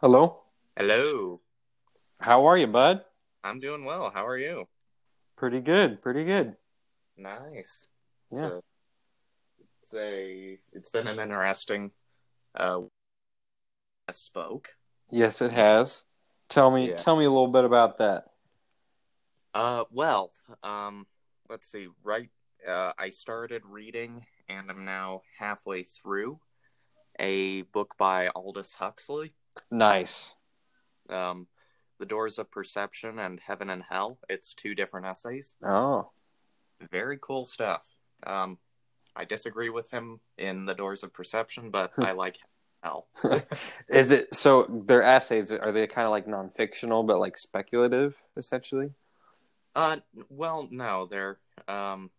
Hello. Hello. How are you, bud? I'm doing well. How are you? Pretty good. Pretty good. Nice. Yeah. So, it's it's been an interesting uh spoke. Yes, it has. Tell me Yeah. tell me a little bit about that. Uh well, um let's see. Right uh I started reading and I'm now halfway through a book by Aldous Huxley. Nice. Um The Doors of Perception and Heaven and Hell. It's two different essays. Oh. very cool stuff. Um, I disagree with him in the Doors of Perception, but I like hell. Is it so their essays are they kind of like non-fictional but like speculative essentially? uh, well, no, they're um,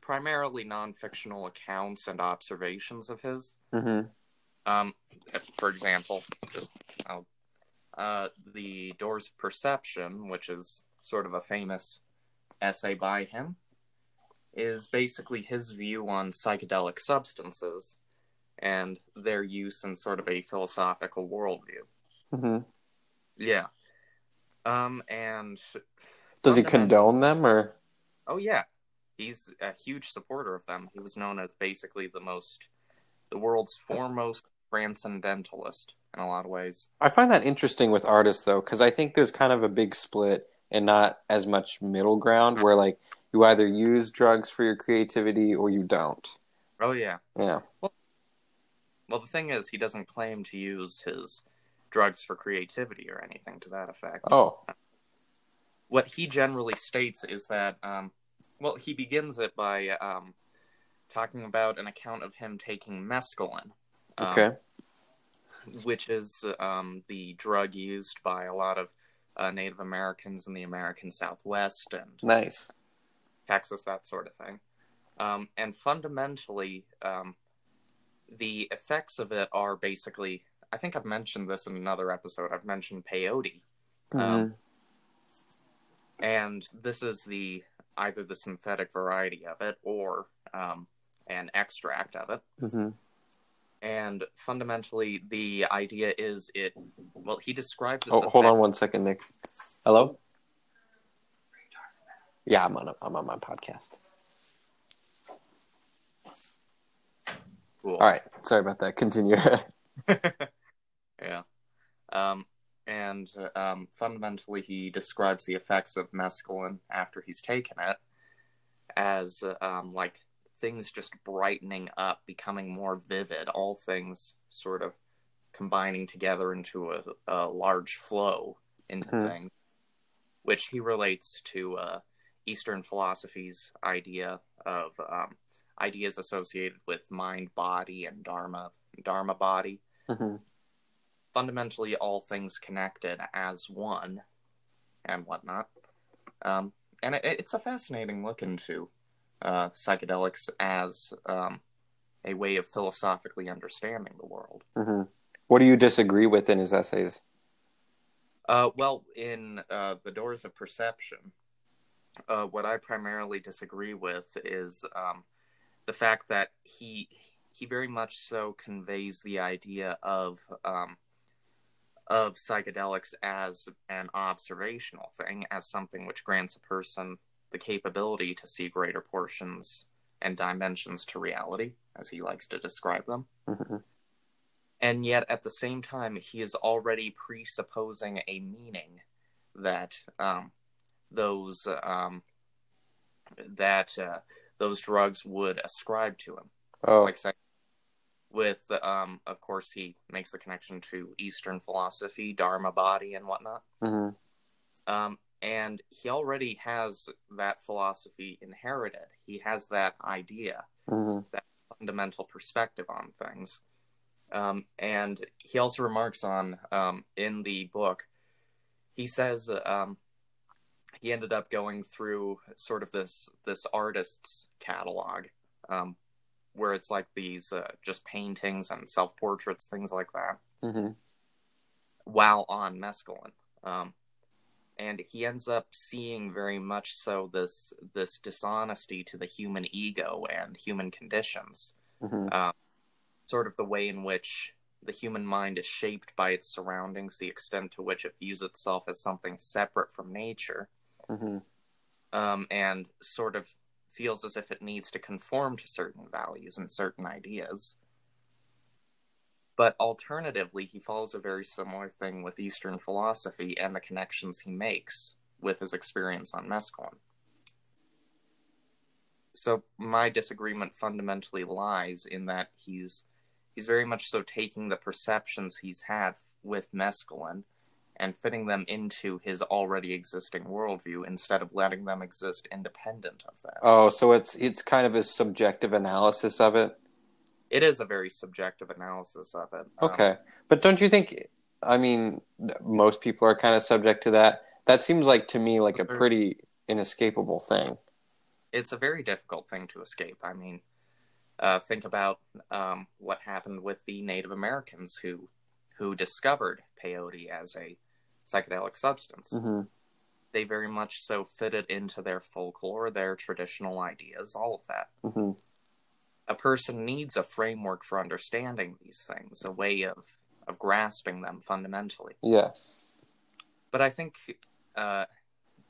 primarily non-fictional accounts and observations of his. Mhm. Um, for example, just I'll, uh, the Doors of Perception, which is sort of a famous essay by him, is basically his view on psychedelic substances and their use in sort of a philosophical worldview. Mhm. Yeah. Um, and Does he condone them or Oh yeah, he's a huge supporter of them. He was known as basically the most, the world's foremost transcendentalist in a lot of ways. I find that interesting with artists though cuz I think there's kind of a big split and not as much middle ground where like you either use drugs for your creativity or you don't. Oh yeah. Yeah. Well, well the thing is, he doesn't claim to use his drugs for creativity or anything to that effect. Oh. What he generally states is that, um, well, he begins it by um, talking about an account of him taking mescaline. Um, Okay. which is um, the drug used by a lot of uh, Native Americans in the American Southwest and Nice. Texas, that sort of thing. Um, and fundamentally, um, the effects of it are basically. I think I've mentioned this in another episode. I've mentioned peyote. Um, and this is the either the synthetic variety of it or um, an extract of it. Mhm. And fundamentally, the idea is it. Well, he describes Oh, hold on one second, Nick. Hello. Yeah, I'm on. A, I'm on my podcast. Cool. All right. Sorry about that. Continue. yeah. Um, and um, fundamentally, he describes the effects of mescaline after he's taken it as um, like things just brightening up, becoming more vivid, all things sort of combining together into a, a large flow into Mhm. things, which he relates to uh, Eastern philosophy's idea of um, ideas associated with mind, body, and dharma, dharma body Mhm. fundamentally all things connected as one and whatnot. Um, and it, it's a fascinating look into uh, psychedelics as um, a way of philosophically understanding the world. Mhm. What do you disagree with in his essays? Uh, well, in uh, The Doors of Perception, uh, what I primarily disagree with is um, the fact that he he very much so conveys the idea of um, of psychedelics as an observational thing, as something which grants a person the capability to see greater portions and dimensions to reality, as he likes to describe them Mhm. and yet at the same time he is already presupposing a meaning that um, those um, that uh, those drugs would ascribe to him. Oh, Like say, with um, of course he makes the connection to Eastern philosophy, Dharma body, and whatnot. mhm. Um, and he already has that philosophy inherited. He has that idea Mhm. fundamental perspective on things. Um, and he also remarks on um, in the book, he says um, he ended up going through sort of this this artist's catalog, um, where it's like these uh, just paintings and self portraits, things like that, Mhm. while on mescaline. And he ends up seeing very much so this this dishonesty to the human ego and human conditions Mhm. um, sort of the way in which the human mind is shaped by its surroundings, the extent to which it views itself as something separate from nature, hmm um, and sort of feels as if it needs to conform to certain values and certain ideas. But alternatively, he follows a very similar thing with Eastern philosophy and the connections he makes with his experience on mescaline. So my disagreement fundamentally lies in that he's he's very much so taking the perceptions he's had with mescaline and fitting them into his already existing worldview instead of letting them exist independent of that. Oh, so it's it's kind of a subjective analysis of it. It is a very subjective analysis of it. Um, Okay, but don't you think? I mean, most people are kind of subject to that. That seems like to me like a pretty inescapable thing. it's a very difficult thing to escape. I mean, uh, think about um, what happened with the Native Americans who who discovered peyote as a psychedelic substance. hmm They very much so fitted into their folklore, their traditional ideas, all of that. hmm A person needs a framework for understanding these things, a way of of grasping them fundamentally. Yeah. but I think uh,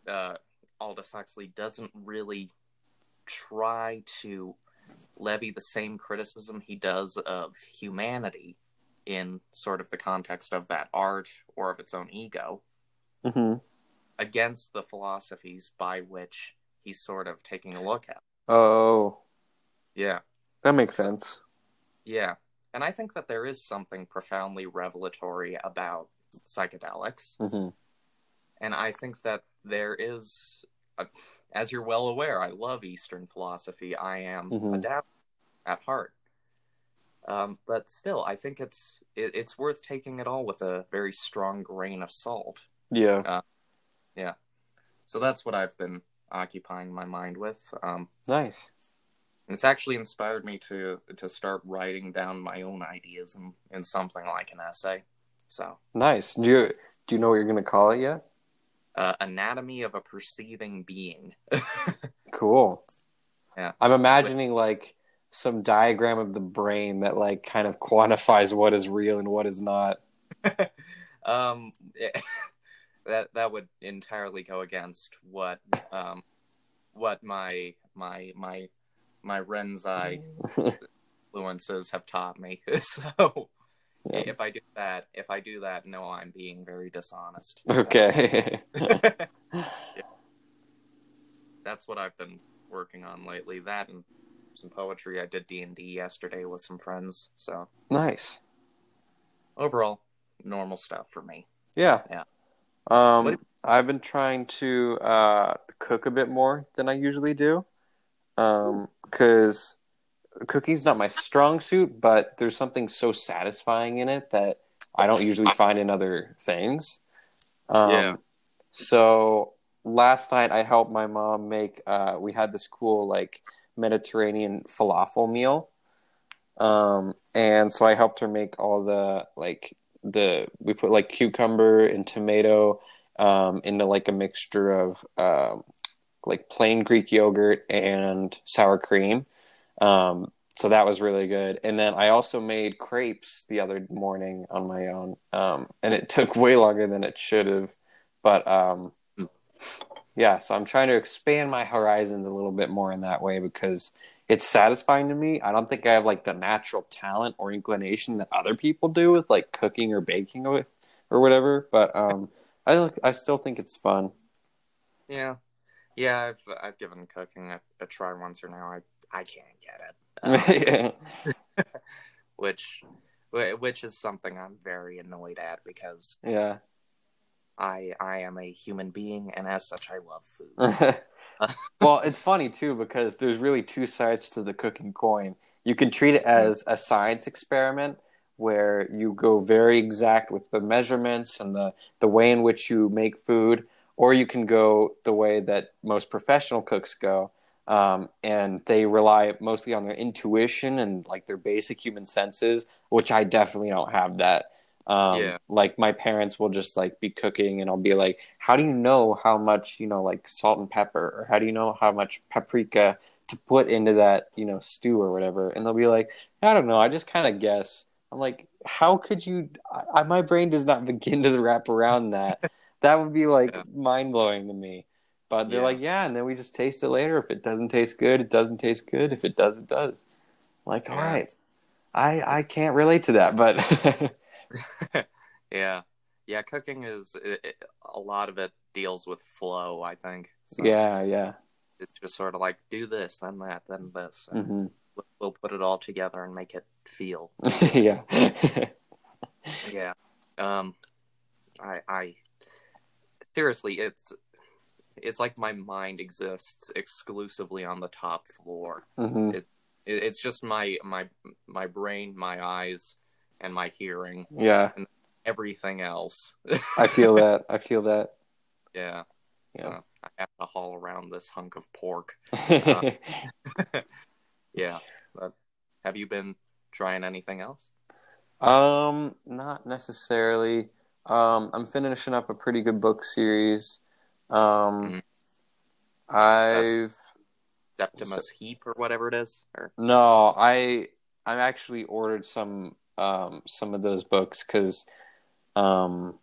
uh, Aldous Huxley doesn't really try to levy the same criticism he does of humanity in sort of the context of that art or of its own ego hmm against the philosophies by which he's sort of taking a look at. Oh, Yeah, that makes sense. yeah. And I think that there is something profoundly revelatory about psychedelics. hmm and I think that there is, a, as you're well aware, I love Eastern philosophy. I am Mhm. a Taoist at heart, um, but still, I think it's it, it's worth taking it all with a very strong grain of salt. Yeah. Yeah. So that's what I've been occupying my mind with. Um, Nice. And it's actually inspired me to to start writing down my own ideas in, in something like an essay. So, Nice. Do you do you know what you're gonna call it yet? uh, anatomy of a perceiving being. Cool. Yeah. I'm imagining like some diagram of the brain that like kind of quantifies what is real and what is not. um that that would entirely go against what um what my my my my Rinzai influences have taught me. so Yeah. if I do that, if I do that, no, I'm being very dishonest. Okay. That's what I've been working on lately. That and some poetry. I did D and D yesterday with some friends. So nice. overall, normal stuff for me. Yeah. Yeah. Um, I've been trying to uh, cook a bit more than I usually do. Um, because cooking's not my strong suit, but there's something so satisfying in it that I don't usually find in other things. Um, Yeah. So last night I helped my mom make. Uh, we had this cool like Mediterranean falafel meal. Um, and so I helped her make all the like the we put like cucumber and tomato um, into like a mixture of um, like plain Greek yogurt and sour cream. Um, so that was really good. And then I also made crepes the other morning on my own, um, and it took way longer than it should have. But um, yeah, so I'm trying to expand my horizons a little bit more in that way because it's satisfying to me. I don't think I have like the natural talent or inclination that other people do with like cooking or baking or, whatever. But um, I I still think it's fun. Yeah, yeah. I've I've given cooking a, a try once or now. I I can't get it, Um, which which is something I'm very annoyed at because yeah. I I am a human being and as such I love food. well, it's funny too because there's really two sides to the cooking coin. You can treat it as a science experiment where you go very exact with the measurements and the, the way in which you make food, or you can go the way that most professional cooks go. Um, and they rely mostly on their intuition and like their basic human senses, which I definitely don't have that. Um, Yeah. like my parents will just like be cooking and I'll be like, how do you know how much, you know, like salt and pepper or how do you know how much paprika to put into that, you know, stew or whatever? And they'll be like, I don't know. I just kind of guess. I'm like, how could you? I, my brain does not begin to wrap around that. That would be like Yeah. mind blowing to me. But they're Yeah. like, yeah, and then we just taste it later. If it doesn't taste good, it doesn't taste good. If it does, it does. I'm like, all right, I I can't relate to that, but yeah, yeah. Cooking is it, it- a lot of it deals with flow. I think. So yeah, yeah, It's just sort of like do this, then that, then this. and hmm we'll- We'll put it all together and make it feel. yeah, Yeah. Um, I I seriously, it's it's like my mind exists exclusively on the top floor. hmm It, it's just my my my brain, my eyes, and my hearing. yeah. and Everything else. I feel that. I feel that. yeah. Yeah. So I have to haul around this hunk of pork. Uh, Yeah. But have you been trying anything else? Um, not necessarily. Um, I'm finishing up a pretty good book series. Um, Mhm. I've Septimus Heap or whatever it is? Or no, I I actually ordered some um some of those books because um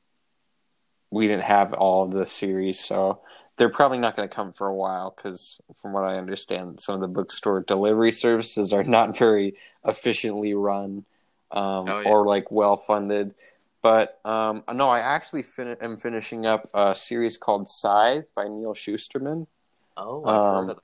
we didn't have all of the series, so they're probably not going to come for a while because from what I understand, some of the bookstore delivery services are not very efficiently run um, Oh, yeah. or like well funded. But um, no, I actually fin- am finishing up a series called Scythe by Neal Shusterman. Oh, I've Um, heard of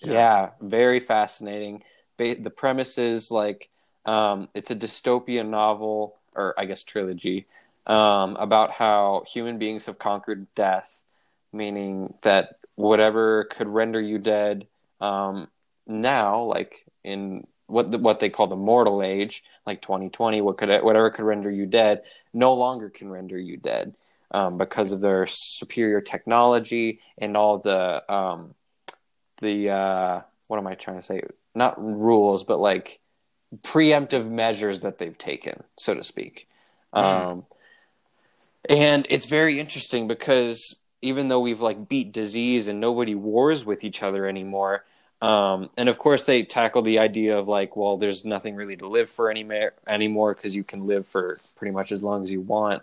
Yeah, Yeah. very fascinating. Ba- the premise is like um, it's a dystopian novel, or I guess trilogy, um, about how human beings have conquered death, meaning that whatever could render you dead um, now, like in what the, what they call the mortal age, like 2020, what could whatever could render you dead, no longer can render you dead um, because of their superior technology and all the um, the uh, what am I trying to say? Not rules, but like preemptive measures that they've taken, so to speak. Hmm. Um, and it's very interesting because even though we've like beat disease and nobody wars with each other anymore, um, and of course they tackle the idea of like, well, there's nothing really to live for any anymore because you can live for pretty much as long as you want.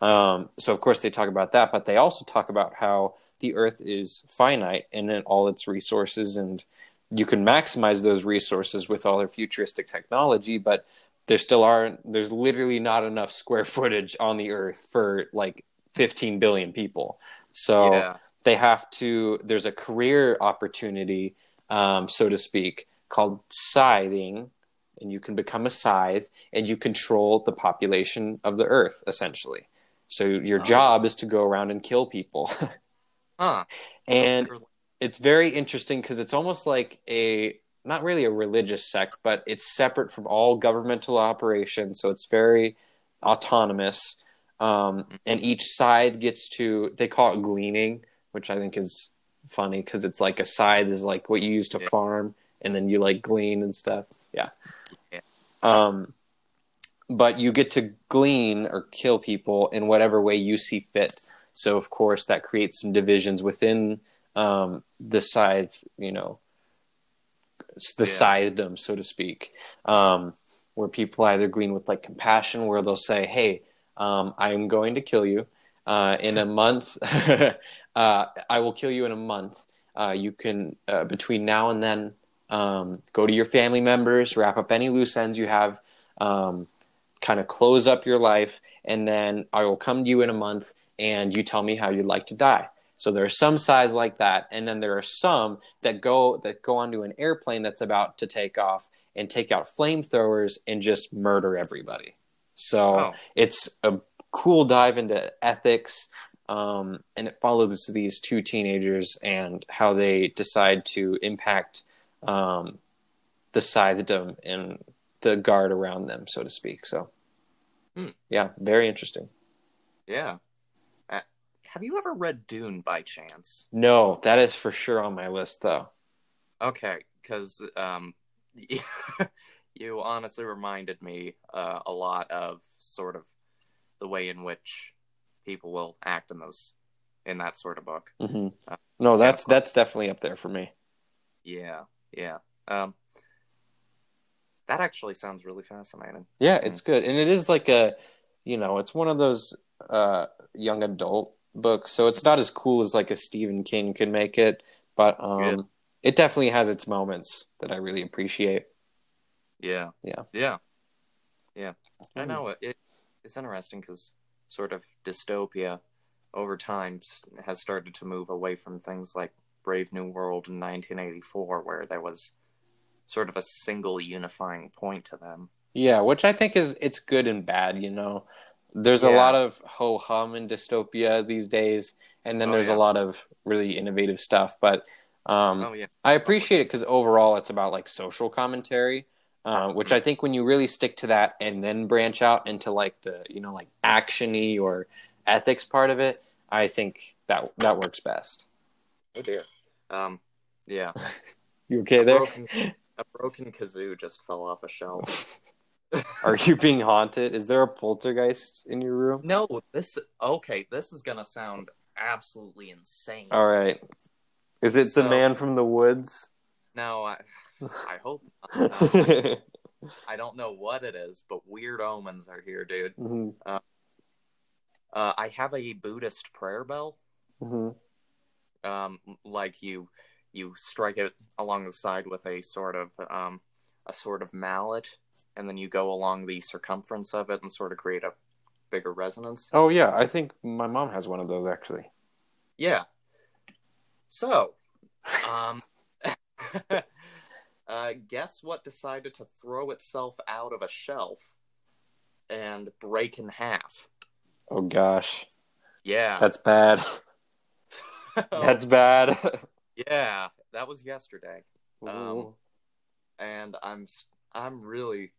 Um, so of course they talk about that, but they also talk about how the Earth is finite and in all its resources, and you can maximize those resources with all their futuristic technology, but there still aren't. There's literally not enough square footage on the Earth for like 15 billion people. So Yeah. they have to. There's a career opportunity, um, so to speak, called scything, and you can become a scythe and you control the population of the Earth essentially. So your Oh. job is to go around and kill people. Huh. and it's very interesting because it's almost like a not really a religious sect, but it's separate from all governmental operations. So it's very autonomous. Um, and each scythe gets to they call it gleaning, which I think is funny because it's like a scythe is like what you use to Yeah. farm, and then you like glean and stuff. Yeah. Yeah. Um, but you get to glean or kill people in whatever way you see fit. So of course that creates some divisions within um, the scythe, you know, the Yeah. scythedom, so to speak, um, where people either glean with like compassion, where they'll say, "Hey, um, I'm going to kill you uh, in a month. uh, I will kill you in a month. Uh, you can uh, between now and then um, go to your family members, wrap up any loose ends you have." Um, kind of close up your life and then I will come to you in a month and you tell me how you'd like to die. So there are some scythes like that and then there are some that go that go onto an airplane that's about to take off and take out flamethrowers and just murder everybody. So Oh. it's a cool dive into ethics um, and it follows these two teenagers and how they decide to impact um, the scythedom and the guard around them, so to speak. So, Hmm. yeah, very interesting. Yeah. Uh, have you ever read Dune by chance? No, that is for sure on my list, though. Okay, because um, you honestly reminded me uh, a lot of sort of the way in which people will act in those in that sort of book. hmm Uh, No, that's yeah. that's definitely up there for me. Yeah, yeah. Um, That actually sounds really fascinating. Yeah, it's good, and it is like a, you know, it's one of those uh, young adult books, so it's not as cool as like a Stephen King could make it, but um, Yeah. it definitely has its moments that I really appreciate. Yeah. Yeah. Yeah. Yeah. I Mm. know it. it it's interesting because sort of dystopia over time has started to move away from things like Brave New World in 1984, where there was sort of a single unifying point to them. Yeah, which I think is it's good and bad, you know. There's a lot of ho hum in dystopia these days, and then Oh, there's yeah. a lot of really innovative stuff. But um, Oh yeah. I appreciate it because overall it's about like social commentary, uh, which I think when you really stick to that and then branch out into like the you know like actiony or ethics part of it, I think that that works best. Oh dear. Um. Yeah. You okay A there? broken, a broken kazoo just fell off a shelf. Are you being haunted? Is there a poltergeist in your room? No, this okay. This is gonna sound absolutely insane. All right. Is it So- the man from the woods? No, I, I hope. I don't know what it is, but weird omens are here, dude. Mhm. Uh, I have a Buddhist prayer bell. Mhm. Um, like you, you strike it along the side with a sort of um, a sort of mallet, and then you go along the circumference of it and sort of create a bigger resonance. Oh yeah, I think my mom has one of those actually. Yeah. So, um, uh, guess what decided to throw itself out of a shelf and break in half? Oh gosh, Yeah. that's bad. That's bad. yeah, that was yesterday. Um, and I'm I'm really,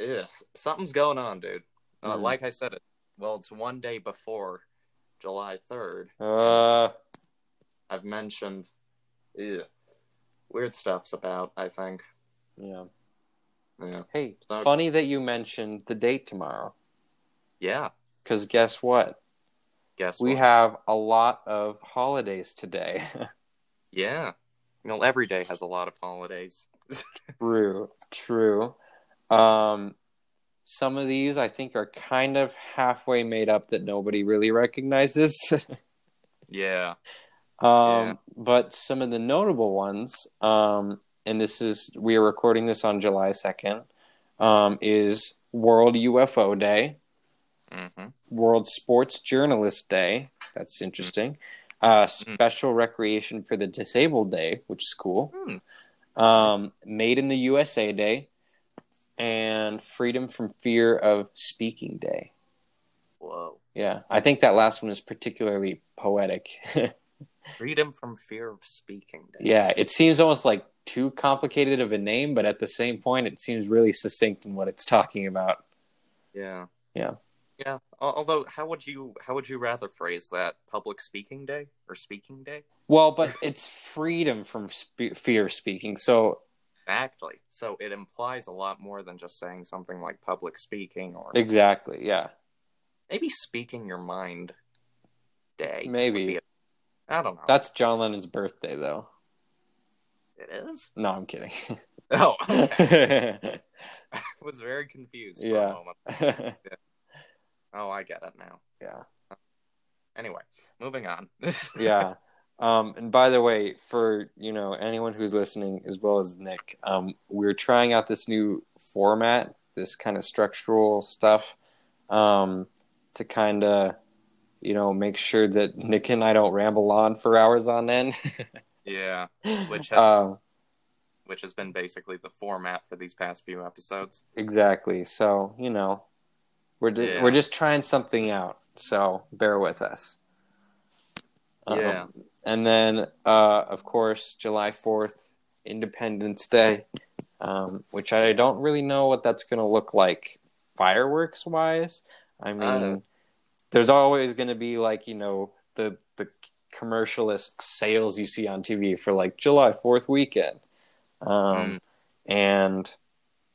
ugh, something's going on, dude. Uh, Mhm. Like I said, it well, it's one day before July third. uh, I've mentioned, ugh, weird stuff's about. I think, yeah. yeah, Hey, So- funny that you mentioned the date tomorrow. yeah. Because guess what? Guess We what? have a lot of holidays today. yeah. You know, every day has a lot of holidays. true, true. Um, some of these I think are kind of halfway made up that nobody really recognizes. yeah, Um, Yeah. But some of the notable ones, um, and this is we are recording this on July second, um, is World UFO Day, hmm World Sports Journalist Day. That's interesting. Uh, Special Recreation for the Disabled Day, which is cool. Hmm. Um, Made in the USA Day, and Freedom from Fear of Speaking Day. Whoa. Yeah, I think that last one is particularly poetic. Freedom from fear of speaking. Day. Yeah, it seems almost like too complicated of a name, but at the same point, it seems really succinct in what it's talking about. Yeah. Yeah. Yeah. Although, how would you how would you rather phrase that? Public speaking day or speaking day? Well, but it's freedom from spe- fear of speaking. So Exactly. So it implies a lot more than just saying something like public speaking or exactly, yeah, maybe speaking your mind day. Maybe. I don't know. that's John Lennon's birthday, though. it is. No, I'm kidding. Oh, okay. I was very confused for Yeah. a moment. Oh, I get it now. yeah, Anyway, moving on. yeah. Um, and by the way, for you know anyone who's listening, as well as Nick, um, we're trying out this new format, this kind of structural stuff, um, to kind of, you know, make sure that Nick and I don't ramble on for hours on end. yeah, Which has- um, which has been basically the format for these past few episodes. exactly. So you know, we're ju- Yeah. we're just trying something out. So bear with us. Um, Yeah. and then, uh, of course, July 4th, Independence Day, um, which I don't really know what that's going to look like fireworks wise. I mean, Uh. There's always going to be like, you know, the, the commercialist sales you see on TV for like July 4th weekend. Um, And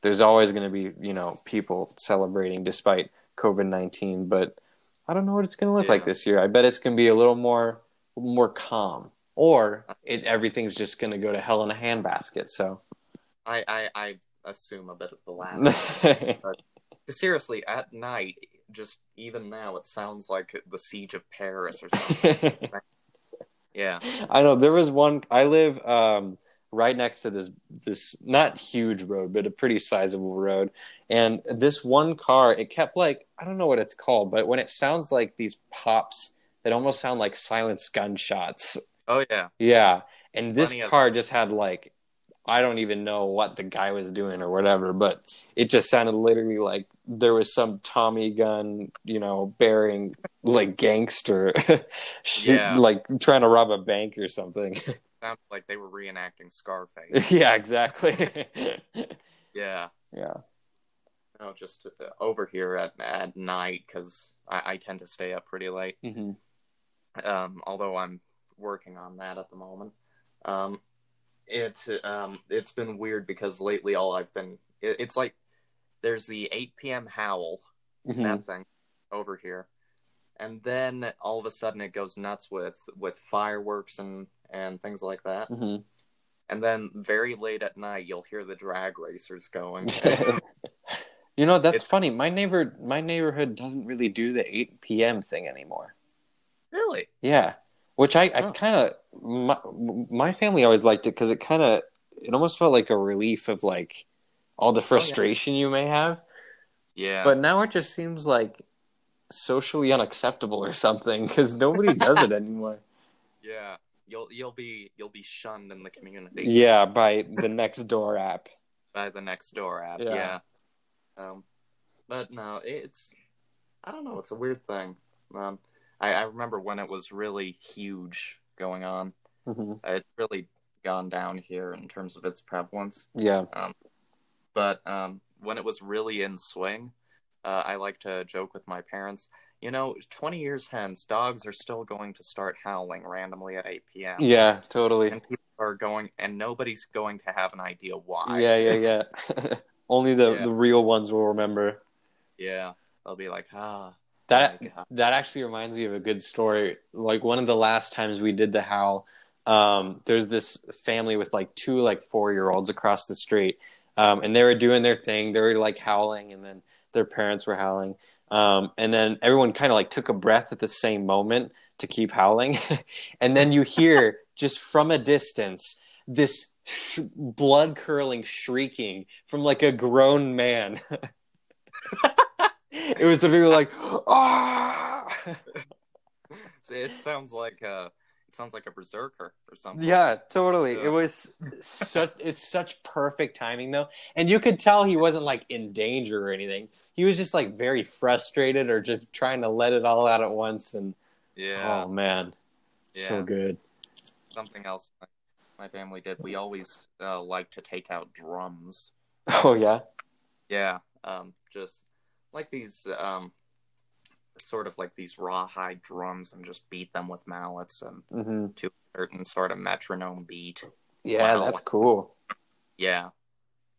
there's always going to be, you know, people celebrating despite COVID 19. But I don't know what it's going to look like this year. I bet it's going to be a little more more calm, or it everything's just going to go to hell in a handbasket. So I, I, I assume a bit of the latter. but Seriously, at night, just even now, it sounds like the siege of Paris or something. yeah, I know there was one. I live um, right next to this this not huge road, but a pretty sizable road. And this one car, it kept like I don't know what it's called, but when it sounds like these pops that almost sound like silenced gunshots. Oh yeah, yeah. And this Plenty of- car just had like I don't even know what the guy was doing or whatever, but it just sounded literally like there was some Tommy gun, you know, bearing like gangster, shoot, Yeah. like trying to rob a bank or something. sounds like they were reenacting Scarface. yeah, exactly. yeah. yeah. No, just uh, over here at at night because I, I tend to stay up pretty late. hmm Um, although I'm working on that at the moment. Um, it um, it's been weird because lately all I've been it, it's like there's the 8 p.m. howl hmm that thing over here, and then all of a sudden it goes nuts with with fireworks and and things like that. hmm And then very late at night you'll hear the drag racers going. you know that's It's- funny. My neighbor, my neighborhood doesn't really do the eight p.m. thing anymore. really? Yeah, which I, I Oh. kind of my, my family always liked it because it kind of it almost felt like a relief of like all the frustration you may have. Yeah. But now it just seems like socially unacceptable or something because nobody does it anymore. yeah. You'll you'll be you'll be shunned in the community. Yeah, by the next door app. by the next door app. Yeah. Yeah. Um, but no, it's I don't know. It's a weird thing. Um, I, I remember when it was really huge going on. hmm Uh, It's really gone down here in terms of its prevalence. Yeah. But um, when it was really in swing, uh, I like to joke with my parents. You know, 20 years hence, dogs are still going to start howling randomly at 8 p.m. Yeah, totally. And people are going, and nobody's going to have an idea why. Yeah, yeah, yeah. Only the, Yeah. the real ones will remember. Yeah. They'll be like, ah. That that actually reminds me of a good story. Like one of the last times we did the howl, um, there's this family with like two like four year olds across the street, um, and they were doing their thing. They were like howling, and then their parents were howling, um, and then everyone kind of like took a breath at the same moment to keep howling, and then you hear just from a distance this sh- blood curdling shrieking from like a grown man. it was the people like ah It sounds like uh it sounds like a berserker or something. yeah totally Yeah. it was such it's such perfect timing though and you could tell he wasn't like in danger or anything he was just like very frustrated or just trying to let it all out at once and Yeah. oh man so good Something else my, my family did. We always uh, like to take out drums. oh yeah Yeah. Um just like these um sort of like these rawhide drums and just beat them with mallets and hmm to a certain sort of metronome beat. yeah Wow. that's cool Yeah.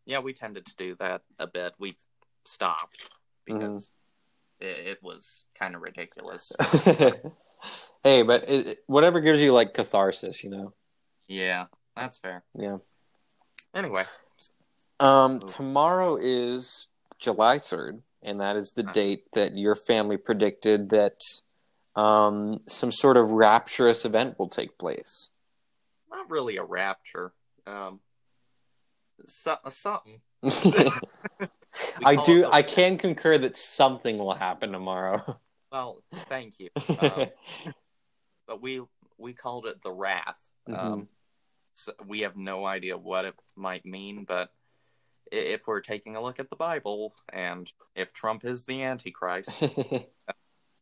Yeah, we tended to do that a bit. We've stopped because it, it was kind of ridiculous. hey but it, whatever gives you like catharsis you know yeah, that's fair. yeah Anyway, Um, tomorrow is July 3rd, and that is the date that your family predicted that um, some sort of rapturous event will take place. not really a rapture. Um, so, something. I do. I can concur that something will happen tomorrow. Well, thank you. Um, but we we called it the wrath. Mhm. Um, so we have no idea what it might mean, but if we're taking a look at the Bible and if Trump is the Antichrist,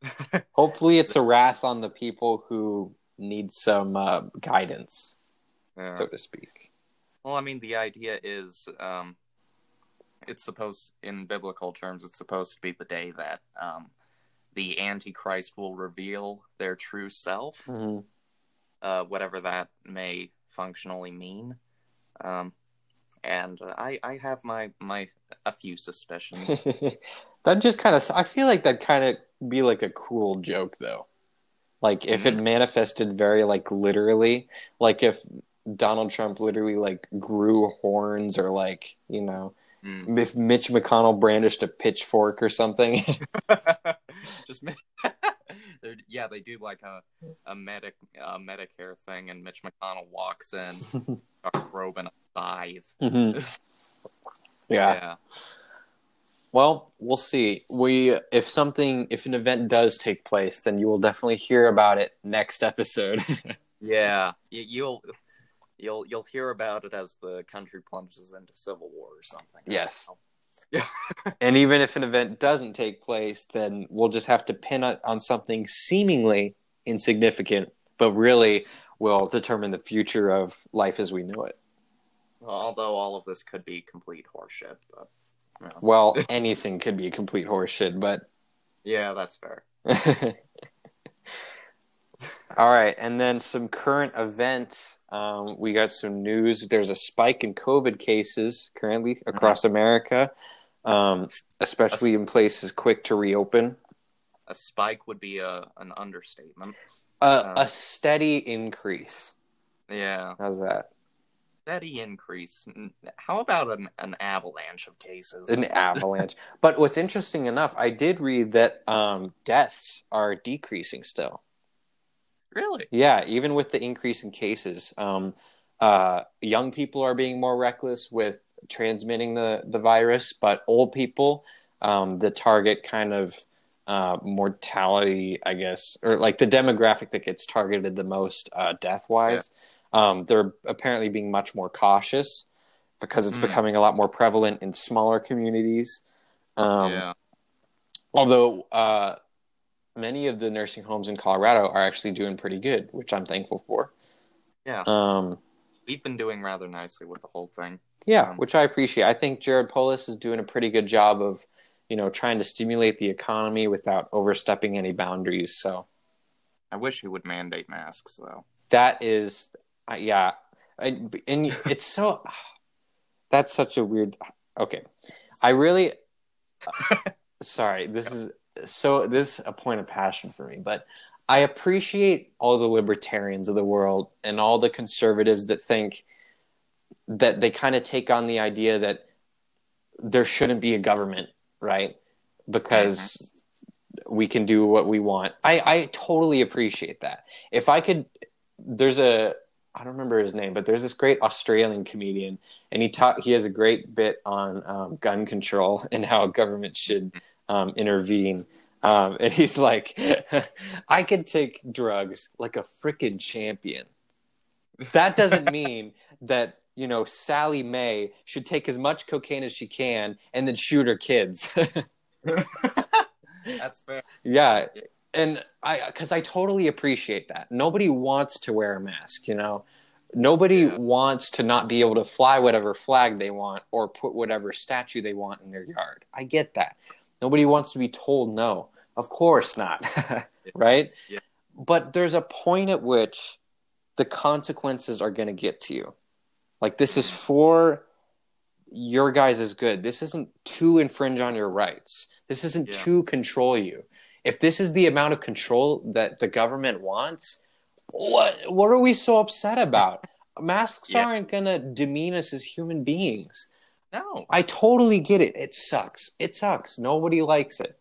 Hopefully, it's a wrath on the people who need some uh, guidance, uh, so to speak. well, I mean, the idea is um, it's supposed, in biblical terms, it's supposed to be the day that um, the Antichrist will reveal their true self. Mhm. uh, whatever that may functionally mean. Um, and uh, I, I have my, my a few suspicions. that just kind of i feel like that kind of be like a cool joke though like if it manifested very like literally like if donald trump literally like grew horns or like you know Mm. if Mitch McConnell brandished a pitchfork or something. Just yeah, they do like a a medic a Medicare thing, and Mitch McConnell walks in, dark robe and a scythe. Mhm. Yeah. Well, we'll see. We if something if an event does take place, then you will definitely hear about it next episode. yeah, You, you'll you'll you'll hear about it as the country plunges into civil war or something. Yes. don't and even if an event doesn't take place, then we'll just have to pin it on something seemingly insignificant, but really will determine the future of life as we know it. Although all of this could be complete horseshit, but you know. Well, anything could be a complete horseshit, but yeah, that's fair. All right, and then some current events. Um, we got some news. There's a spike in COVID cases currently across America, um, especially in places quick to reopen. A spike would be a an understatement. Uh, Uh. a steady increase. Yeah, How's that? Steady increase. How about an, an avalanche of cases? An avalanche. but what's interesting enough, I did read that um, deaths are decreasing still. really? Yeah, even with the increase in cases, um, uh, young people are being more reckless with transmitting the, the virus, but old people, um, the target kind of uh, mortality, I guess, or like the demographic that gets targeted the most uh, death wise, um, they're apparently being much more cautious because it's Mm. becoming a lot more prevalent in smaller communities. Um, yeah. Although uh, many of the nursing homes in Colorado are actually doing pretty good, which I'm thankful for. Yeah. Um, We've been doing rather nicely with the whole thing. yeah, Um, which I appreciate. I think Jared Polis is doing a pretty good job of, you know, trying to stimulate the economy without overstepping any boundaries. So I wish he would mandate masks, though. that is, uh, yeah, and, and it's so. That's such a weird. Okay, I really. sorry, this is so. This is a point of passion for me, but I appreciate all the libertarians of the world and all the conservatives that think that they kind of take on the idea that there shouldn't be a government, right? Because we can do what we want. I, I totally appreciate that. If I could, there's a, I don't remember his name, but there's this great Australian comedian, and he taught, he has a great bit on um, gun control and how government should um, intervene. Um, and he's like, I could take drugs like a freaking champion. That doesn't mean that, you know, Sally May should take as much cocaine as she can and then shoot her kids. That's fair. yeah. And I, because I totally appreciate that. Nobody wants to wear a mask, you know? Nobody Yeah. wants to not be able to fly whatever flag they want or put whatever statue they want in their yard. I get that. Nobody wants to be told no. Of course not. right? Yeah. But there's a point at which the consequences are going to get to you. Like, this is mm-hmm. for your guys' is good. This isn't to infringe on your rights. This isn't Yeah. to control you. If this is the amount of control that the government wants, what what are we so upset about? Masks Yeah. aren't going to demean us as human beings. No. I totally get it. It sucks. It sucks. Nobody likes it.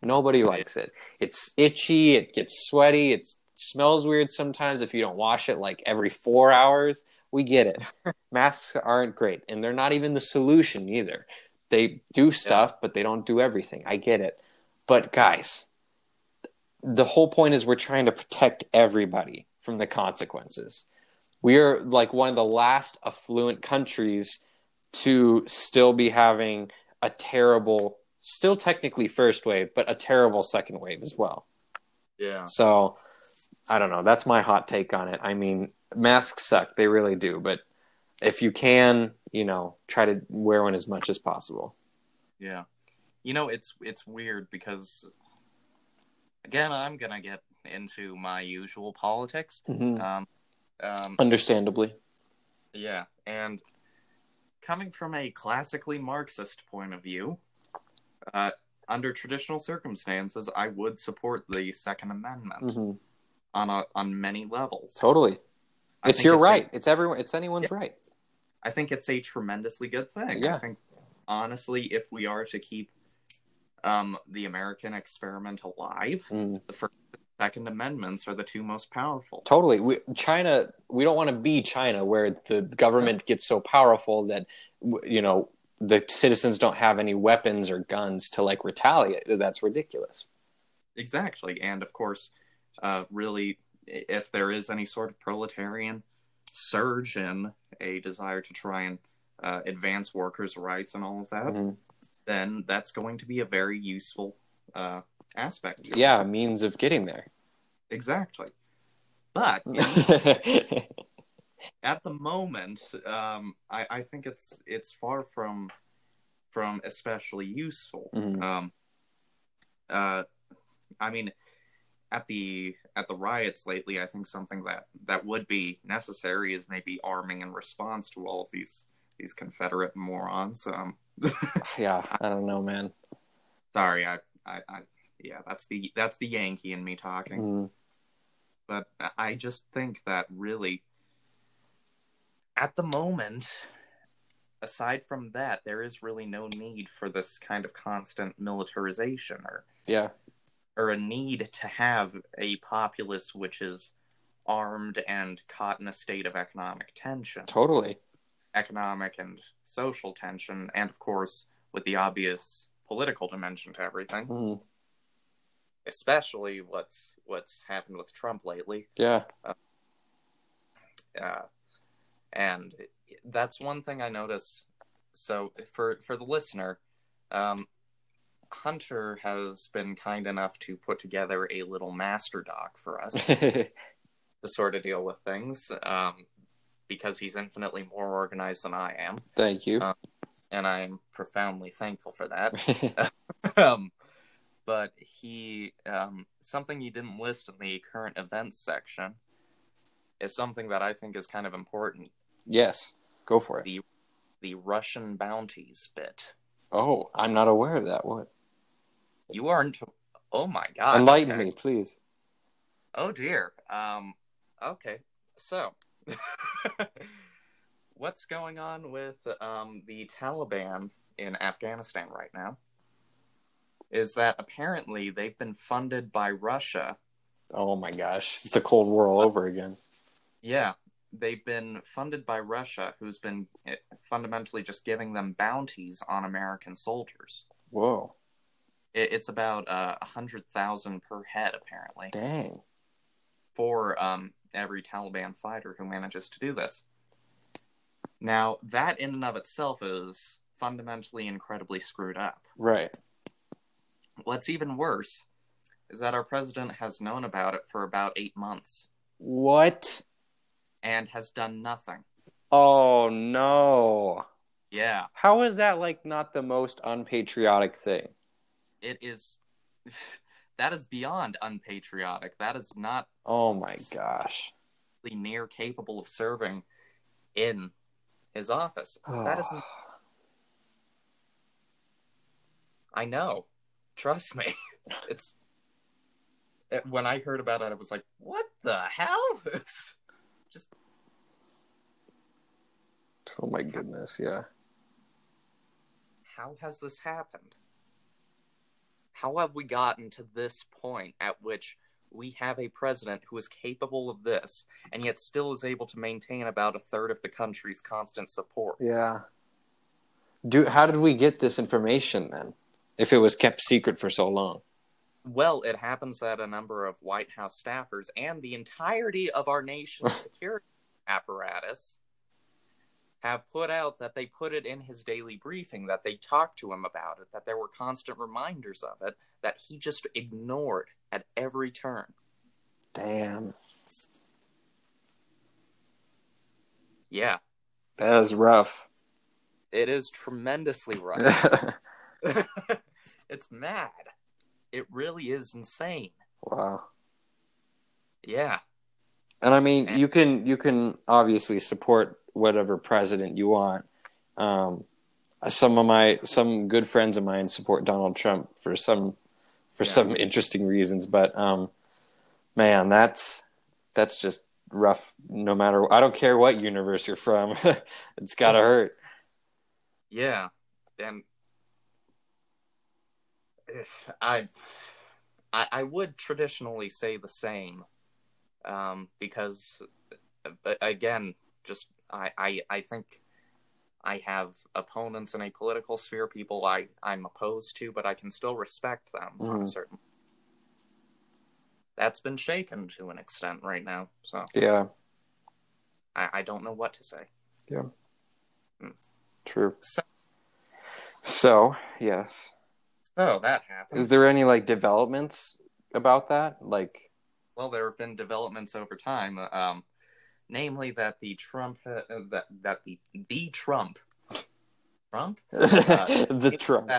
Nobody likes it. It's itchy. It gets sweaty. It smells weird sometimes if you don't wash it like every four hours. We get it. Masks aren't great, and they're not even the solution either. They do stuff, but they don't do everything. I get it. But guys, the whole point is we're trying to protect everybody from the consequences. We are like one of the last affluent countries to still be having a terrible, still technically first wave, but a terrible second wave as well. Yeah. So I don't know. That's my hot take on it. I mean, masks suck. They really do. But if you can, you know, try to wear one as much as possible. Yeah. You know, it's it's weird because again, I'm gonna get into my usual politics. Mhm. Um, um, Understandably. yeah, and coming from a classically Marxist point of view, uh, under traditional circumstances, I would support the Second Amendment hmm on a, on many levels. Totally. I It's your a- right. it's everyone. It's anyone's right. I think it's a tremendously good thing. Yeah. I think honestly, if we are to keep um, the American experiment alive, Mm. the first and second amendments are the two most powerful. Totally. We, China, we don't want to be China where the government gets so powerful that, you know, the citizens don't have any weapons or guns to like retaliate. That's ridiculous. Exactly. And of course, uh, really, if there is any sort of proletarian surge in a desire to try and uh, advance workers' rights and all of that, Mhm. Then that's going to be a very useful uh, aspect. to it. Yeah, means of getting there. Exactly. But at the moment, um, I, I think it's it's far from from especially useful. Mhm. Um, uh, I mean, at the at the riots lately, I think something that that would be necessary is maybe arming in response to all of these these Confederate morons. Um, yeah, I don't know, man. sorry, I, I, I, yeah, that's the that's the Yankee in me talking. Mm. but I just think that really, at the moment, aside from that, there is really no need for this kind of constant militarization or Yeah, or a need to have a populace which is armed and caught in a state of economic tension, totally. Economic and social tension, and of course with the obvious political dimension to everything, Mhm. especially what's what's happened with Trump lately. Yeah. uh, and that's one thing I notice. So for for the listener, um, Hunter has been kind enough to put together a little master doc for us to sort of deal with things, um, because he's infinitely more organized than I am, Thank you. Uh, and I'm profoundly thankful for that. um, but he um, something you didn't list in the current events section is something that I think is kind of important. yes, go for it. The the Russian bounties bit. Oh, I'm not aware of that. What? You aren't. Oh my god! Enlighten okay. me, please. Oh dear. Um. Okay. So, what's going on with um the Taliban in Afghanistan right now? Is that apparently they've been funded by Russia Oh my gosh, it's a Cold War all over again. Yeah, they've been funded by Russia, who's been eh, fundamentally just giving them bounties on American soldiers. Whoa, It, it's about uh, a hundred thousand per head, apparently, dang. for um, every Taliban fighter who manages to do this. Now, that in and of itself is fundamentally incredibly screwed up. Right. What's even worse is that our president has known about it for about eight months What? and has done nothing. Oh no. Yeah. How is that like not the most unpatriotic thing? it is that is beyond unpatriotic. That is not Oh my gosh. near capable of serving in his office. That isn't. I know. Trust me. It's it- when I heard about it, I was like, "What the hell?" Just Oh my goodness, yeah. how has this happened? How have we gotten to this point at which we have a president who is capable of this and yet still is able to maintain about a third of the country's constant support? Yeah. Do how did we get this information then? If it was kept secret for so long. Well, it happens that a number of White House staffers and the entirety of our nation's security apparatus have put out that they put it in his daily briefing, that they talked to him about it, that there were constant reminders of it, that he just ignored at every turn. Damn. Yeah, That is rough. it is tremendously rough. it's mad. It really is insane. wow. Yeah. And I mean, you can you can obviously support whatever president you want. Um, some of my some good friends of mine support Donald Trump for some for Yeah. some interesting reasons, but um, man, that's that's just rough. No matter, I don't care what universe you're from, it's gotta hurt. Yeah. and if I, I, I would traditionally say the same, um, because uh, again, just I, I, I think I have opponents in a political sphere, people I, I'm opposed to, but I can still respect them mm. from a certain. That's been shaken to an extent right now, so yeah, I, I don't know what to say. Yeah, mm. true. So, so yes. So that happened. Is there any like developments about that? Like, well, there have been developments over time. Um, namely that the Trump uh, that that the the Trump Trump uh, the Trump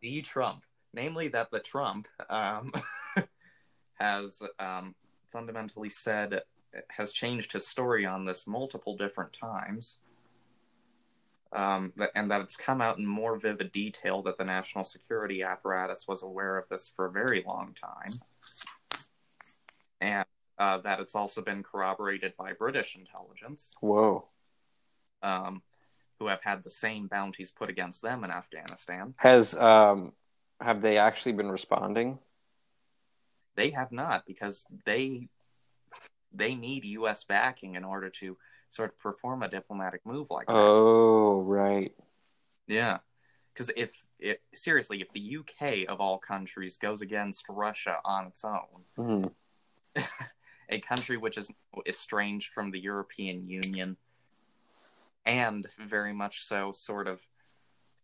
the Trump, namely that the Trump um, has um, fundamentally said has changed his story on this multiple different times. Um, and that it's come out in more vivid detail that the national security apparatus was aware of this for a very long time. Uh, that it's also been corroborated by British intelligence. Whoa. Um, who have had the same bounties put against them in Afghanistan. Has um, have they actually been responding? They have not because they they need U.S. backing in order to sort of perform a diplomatic move like that. Oh, right. Yeah, because if it seriously, if the UK of all countries goes against Russia on its own. Mm-hmm. a country which is estranged from the European Union, and very much so, sort of,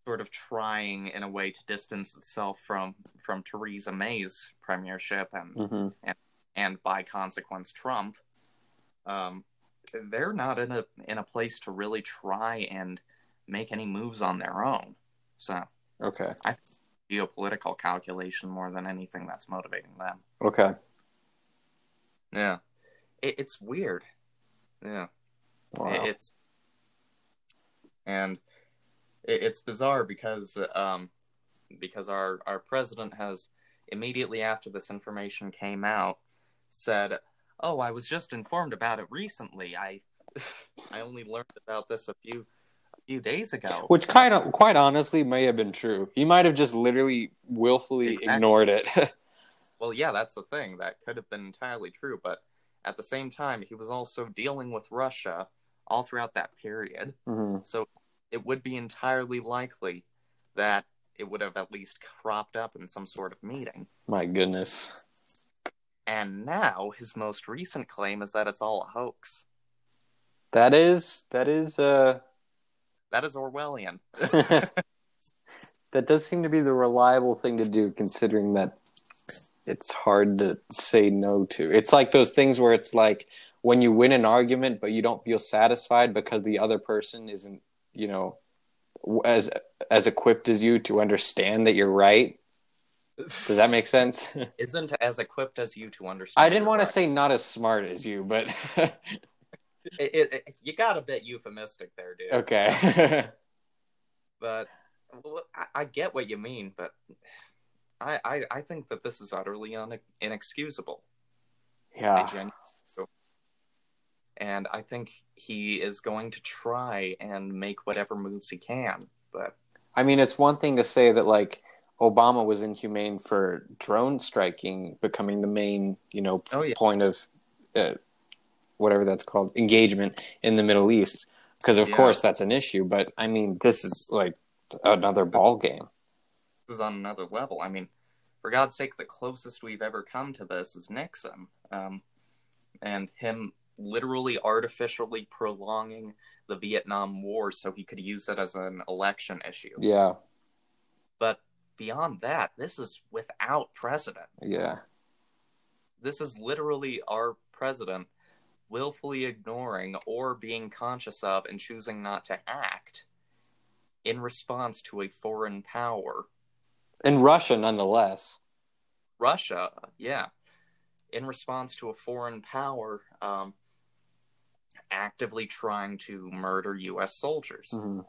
sort of trying in a way to distance itself from from Theresa May's premiership and mm-hmm. and and by consequence Trump. Um, they're not in a in a place to really try and make any moves on their own. So okay, I geopolitical calculation more than anything that's motivating them. Okay. Yeah, it, it's weird. Yeah, wow. it, it's and it, it's bizarre because um because our our president has immediately after this information came out said, "Oh, I was just informed about it recently. I I only learned about this a few a few days ago." Which kind of quite honestly may have been true. He might have just literally willfully exactly. ignored it. Well, yeah, that's the thing. That could have been entirely true, but at the same time, he was also dealing with Russia all throughout that period. Mm-hmm. So it would be entirely likely that it would have at least cropped up in some sort of meeting. My goodness. And now his most recent claim is that it's all a hoax. That is that is uh that is Orwellian. that does seem to be the reliable thing to do considering that it's hard to say no to. It's like those things where it's like when you win an argument but you don't feel satisfied because the other person isn't, you know, as as equipped as you to understand that you're right. Does that make sense? Isn't as equipped as you to understand. I didn't want right. to say not as smart as you, but it, it, it, you got a bit euphemistic there, dude. Okay. but well, I, I get what you mean, but I, I, I think that this is utterly un- inexcusable. Yeah. And I think he is going to try and make whatever moves he can. But I mean, it's one thing to say that like Obama was inhumane for drone striking becoming the main, you know, oh, yeah. point of uh, whatever that's called engagement in the Middle East. Because of yeah. course that's an issue, but I mean, this is like another ball game is on another level. I mean, for God's sake, the closest we've ever come to this is Nixon, um, and him literally artificially prolonging the Vietnam War so he could use it as an election issue. Yeah. But beyond that, this is without precedent. Yeah. This is literally our president willfully ignoring or being conscious of and choosing not to act in response to a foreign power in Russia, nonetheless. Russia, yeah, in response to a foreign power um, actively trying to murder U.S. soldiers. Mm-hmm.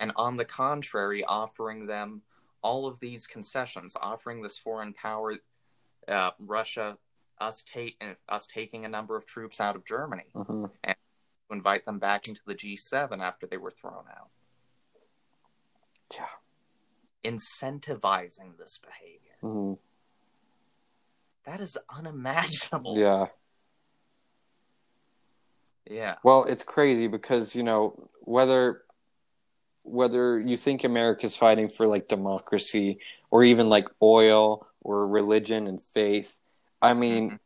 And on the contrary, offering them all of these concessions, offering this foreign power, uh, Russia, us, take, us taking a number of troops out of Germany mm-hmm. and to invite them back into the G7 after they were thrown out. Yeah. Incentivizing this behavior. Mhm. That is unimaginable. Yeah. Yeah. Well, it's crazy because you know whether whether you think America's fighting for like democracy or even like oil or religion and faith, I mean, Mhm.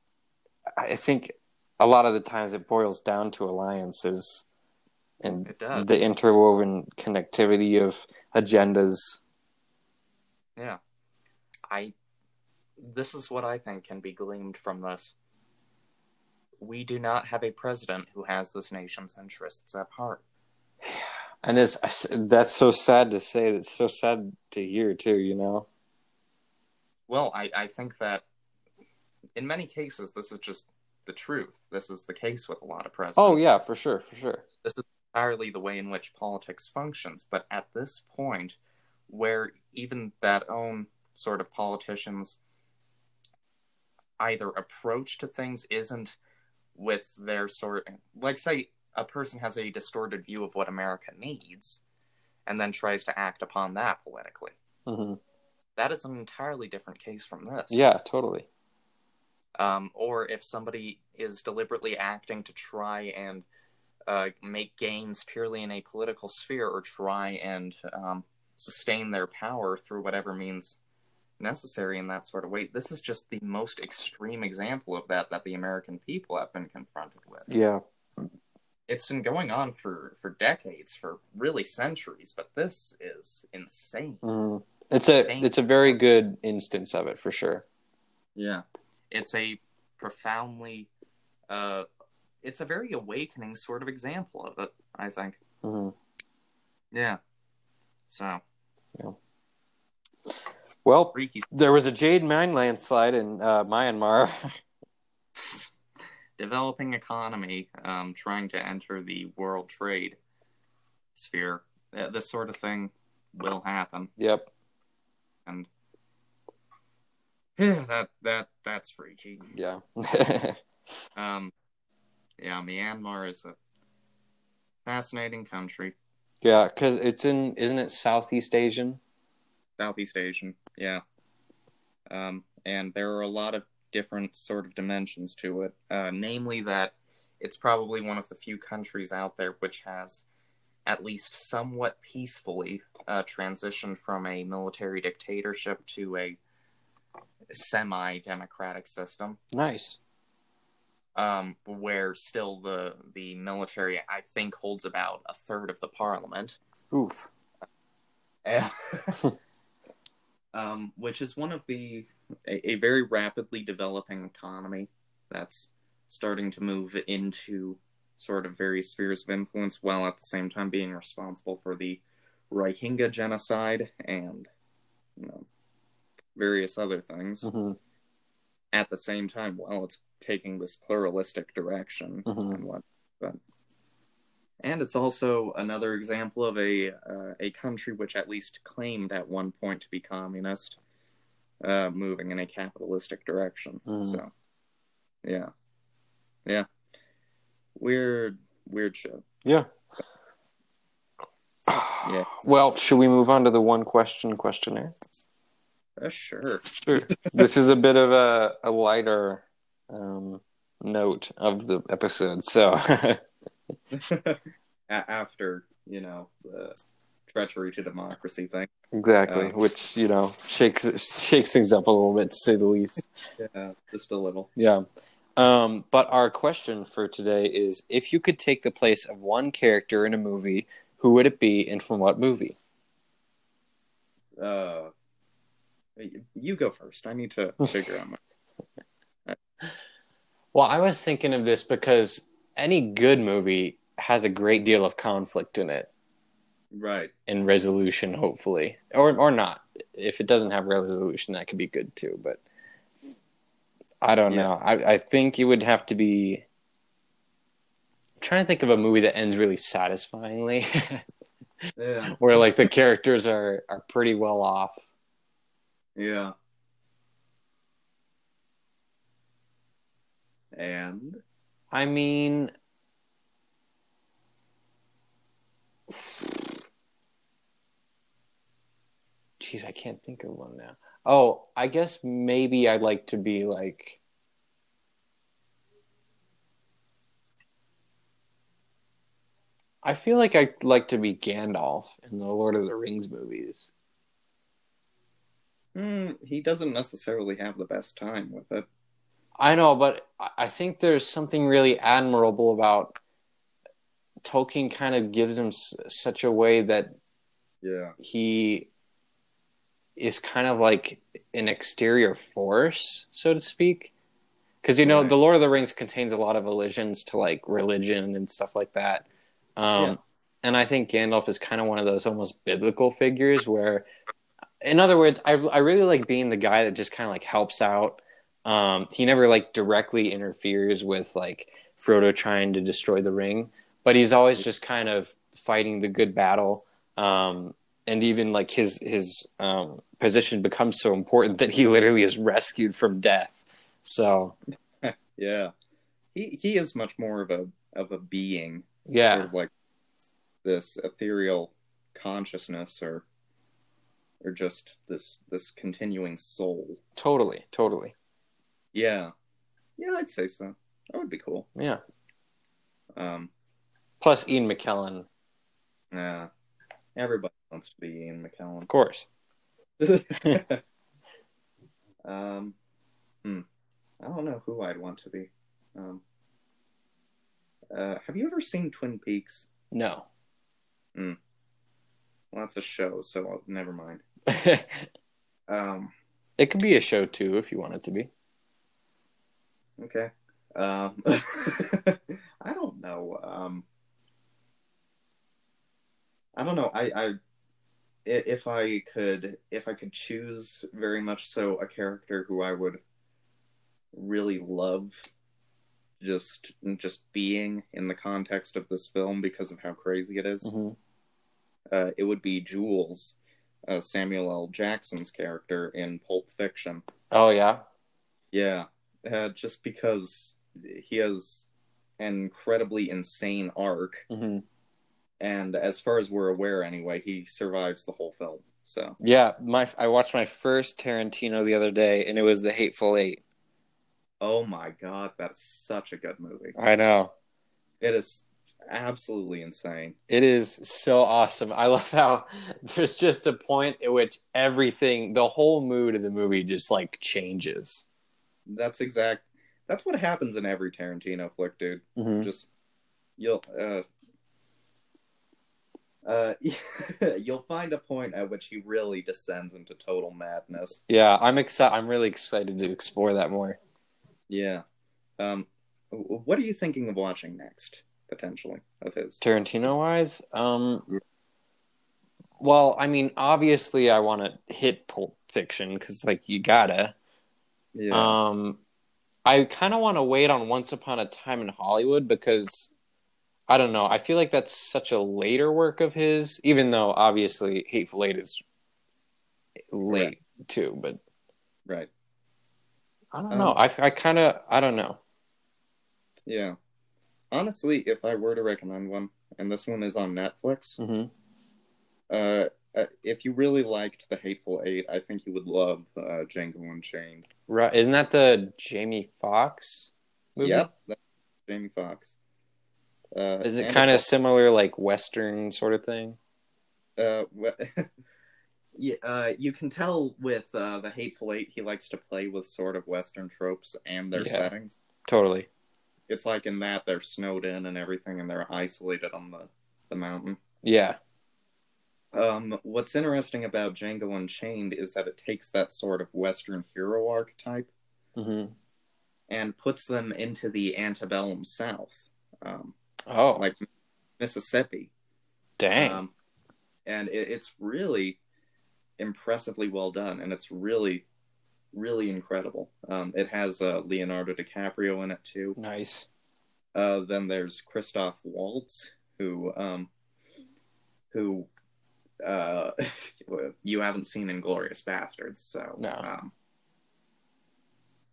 I think a lot of the times it boils down to alliances and the interwoven connectivity of agendas. Yeah. I this is what I think can be gleaned from this. We do not have a president who has this nation's interests at heart. And it's that's so sad to say. It's so sad to hear too. You know. Well, I, I think that in many cases this is just the truth. This is the case with a lot of presidents. Oh yeah, for sure, for sure. This is entirely the way in which politics functions. But at this point, where even that own sort of politicians either approach to things isn't with their sort like say a person has a distorted view of what America needs and then tries to act upon that politically. hmm That is an entirely different case from this. Yeah, totally. um, or if somebody is deliberately acting to try and uh, make gains purely in a political sphere or try and um, sustain their power through whatever means necessary in that sort of way. This is just the most extreme example of that that the American people have been confronted with. Yeah. It's been going on for, for decades, for really centuries, but this is insane. Mhm. It's a it's a very good instance of it for sure. Yeah. It's a profoundly uh it's a very awakening sort of example of it, I think. hmm Yeah. So Well, freaky there was a jade mine landslide in uh, Myanmar. developing economy, um, trying to enter the world trade sphere. Uh, this sort of thing will happen. yep. And yeah, that that that's freaky. Yeah. Um yeah, Myanmar is a fascinating country. Yeah, because it's in isn't it Southeast Asian? Southeast Asian, yeah. Um, and there are a lot of different sort of dimensions to it. Uh, namely, that it's probably one of the few countries out there which has at least somewhat peacefully uh, transitioned from a military dictatorship to a semi-democratic system, Nice. Um, where still the the military, I think, holds about a third of the parliament. Oof. um, which is one of the a, a very rapidly developing economy that's starting to move into sort of various spheres of influence while at the same time being responsible for the Rohingya genocide and you know various other things hmm at the same time while it's taking this pluralistic direction Mhm. and what but and it's also another example of a uh, a country which at least claimed at one point to be communist uh, moving in a capitalistic direction Mhm. so yeah yeah weird weird shit Yeah. Yeah. Well, should we move on to the one question questionnaire? Uh, sure Sure. this is a bit of a, a lighter um, note of the episode. So, after you know the treachery to democracy thing exactly, Um, which, you know, shakes shakes things up a little bit, to say the least. yeah just a little Yeah. Um, but our question for today is if you could take the place of one character in a movie, who would it be and from what movie? uh you go first i need to figure out my Well, I was thinking of this because any good movie has a great deal of conflict in it right and resolution, hopefully, or or not. If it doesn't have resolution, that could be good too. But I don't Yeah. know. I I think it would have to be. I'm trying to think of a movie that ends really satisfyingly, yeah where like the characters are are pretty well off. Yeah and I mean, Jeez, I can't think of one now. Oh, I guess maybe I'd like to be like. I feel like I'd like to be Gandalf in the Lord of the Rings movies. Mm, he doesn't necessarily have the best time with it. I know, but I- think there's something really admirable about Tolkien. Kind of gives him s- such a way that Yeah. he is kind of like an exterior force, so to speak. Because you know, Right. the Lord of the Rings contains a lot of allusions to like religion and stuff like that. Um, Yeah. And I think Gandalf is kind of one of those almost biblical figures where, in other words, I I really like being the guy that just kind of like helps out. Um, he never like directly interferes with like Frodo trying to destroy the ring, but he's always just kind of fighting the good battle. Um, and even like his his um, position becomes so important that he literally is rescued from death. So Yeah. He he is much more of a of a being, yeah, sort of like this ethereal consciousness or or just this this continuing soul. totally, totally, Yeah. Yeah, I'd say so. That would be cool. yeah. Um Plus Ian McKellen, yeah. Everybody wants to be Ian McKellen. of course. um, hmm. I don't know who I'd want to be. Um, uh, have you ever seen Twin Peaks? No, Well, that's a show, so I'll, never mind. it Um, could be a show too if you want it to be. okay. Um, I don't know. Um, I don't know. I, I, if I could, if I could choose very much so a character who I would really love, just just being in the context of this film because of how crazy it is, Mhm. uh, it would be Jules, uh, Samuel L. Jackson's character in Pulp Fiction. Oh yeah, Yeah, uh, just because he has an incredibly insane arc, hmm and as far as we're aware, anyway, he survives the whole film. So yeah. My I watched my first Tarantino the other day, and it was The Hateful Eight. Oh my god, that's such a good movie. I know. It is absolutely insane. It is so awesome. I love how there's just a point at which everything, the whole mood of the movie just like changes. That's exact. That's what happens in every Tarantino flick, dude. Mm-hmm. Just you'll uh uh you'll find a point at which he really descends into total madness. Yeah, I'm excited. I'm really excited to explore that more. Yeah. Um what are you thinking of watching next potentially of his? Tarantino wise, um, well, I mean, obviously, I want to hit Pulp Fiction because, like, you gotta. Yeah. Um, I kind of want to wait on Once Upon a Time in Hollywood because I don't know. I feel like that's such a later work of his, even though obviously Hateful Eight is late Right. too. But right. I don't Um, know. I I kind of I don't know. Yeah. Honestly, if I were to recommend one, and this one is on Netflix, hmm uh, uh if you really liked The Hateful Eight, I think you would love uh, Django Unchained. Right? Isn't that the Jamie Foxx movie? Yep, that's Jamie Foxx. Uh, Is it kind of similar, like Western sort of thing? uh, we- yeah, uh, you can tell with uh, the Hateful Eight, he likes to play with sort of Western tropes and their Yeah. settings. Totally. It's like in that they're snowed in and everything, and they're isolated on the the mountain. Yeah. Um, what's interesting about Django Unchained is that it takes that sort of Western hero archetype hmm and puts them into the antebellum South, um, Oh, like Mississippi. dang. Um, and it, it's really impressively well done, and it's really, really incredible. Um, it has uh, Leonardo DiCaprio in it too. nice. Uh, then there's Christoph Waltz, who um, who uh, you haven't seen in Glorious Bastards, so No. Um,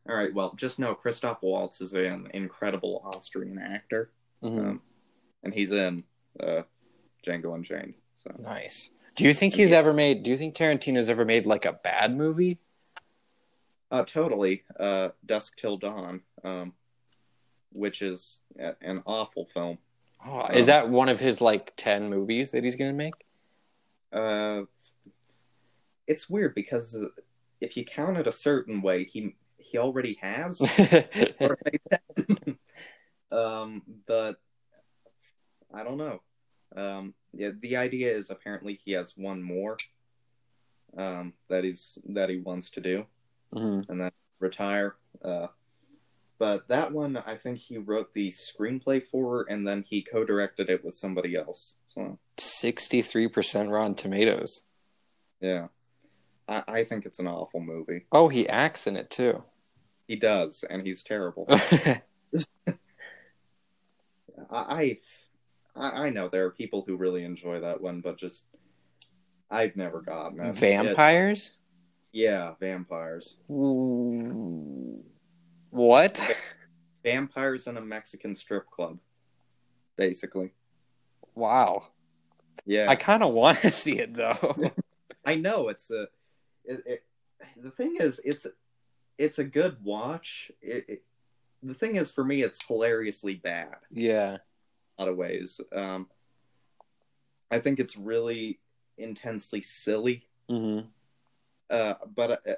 all right, well, just know Christoph Waltz is an incredible Austrian actor, hmm um, and he's in uh, Django Unchained. So Nice. Do you think he's ever made? Do you think Tarantino's ever made like a bad movie? Uh, totally. Uh, Dusk Till Dawn, um, which is a- an awful film. Oh, is that one of his like ten movies that he's gonna make? Uh, it's weird because uh, if you count it a certain way, he he already has. um, but I don't know. Um, yeah, the idea is apparently he has one more um, that he's that he wants to do, Mhm. and then retire. Uh, but that one, I think he wrote the screenplay for, and then he co-directed it with somebody else. So Sixty-three percent Rotten Tomatoes. yeah, I, I think it's an awful movie. Oh, he acts in it too. He does, and he's terrible. I, I I know there are people who really enjoy that one, but just I've never gotten. It- Vampires? Yeah, vampires. Ooh. What? Vampires in a Mexican strip club, basically. Wow. Yeah, I kind of want to see it though. I know it's a. It, it, the thing is, it's it's a good watch. It, the thing is, for me, it's hilariously bad. yeah. a lot of ways. Um, I think it's really intensely silly, hmm uh, but uh,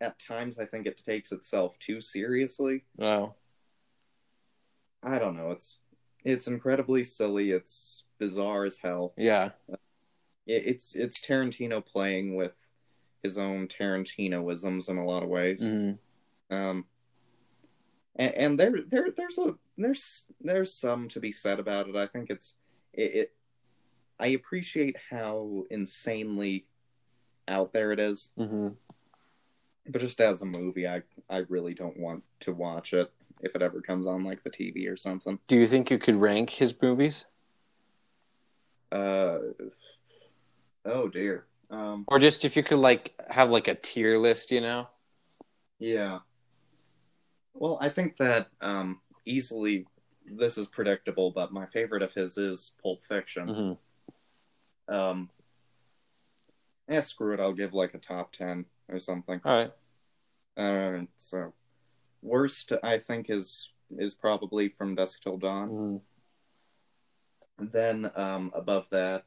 at times I think it takes itself too seriously. Oh. I don't know. It's it's incredibly silly. It's bizarre as hell. Yeah. It, it's it's Tarantino playing with his own Tarantinoisms in a lot of ways. hmm Um, and, and there there there's a there's there's some to be said about it. I think it's it, it I appreciate how insanely out there it is, hmm but just as a movie, I I really don't want to watch it if it ever comes on like the TV or something. Do you think you could rank his movies, Uh, oh dear. Um, or just if you could like have like a tier list? You know. yeah. Well, I think that um easily this is predictable, but my favorite of his is Pulp Fiction. hmm Um, yeah, screw it. I'll give like a top ten or something. All right. Uh, so worst, I think is is probably from Dusk Till Dawn. Mhm. Then um, above that,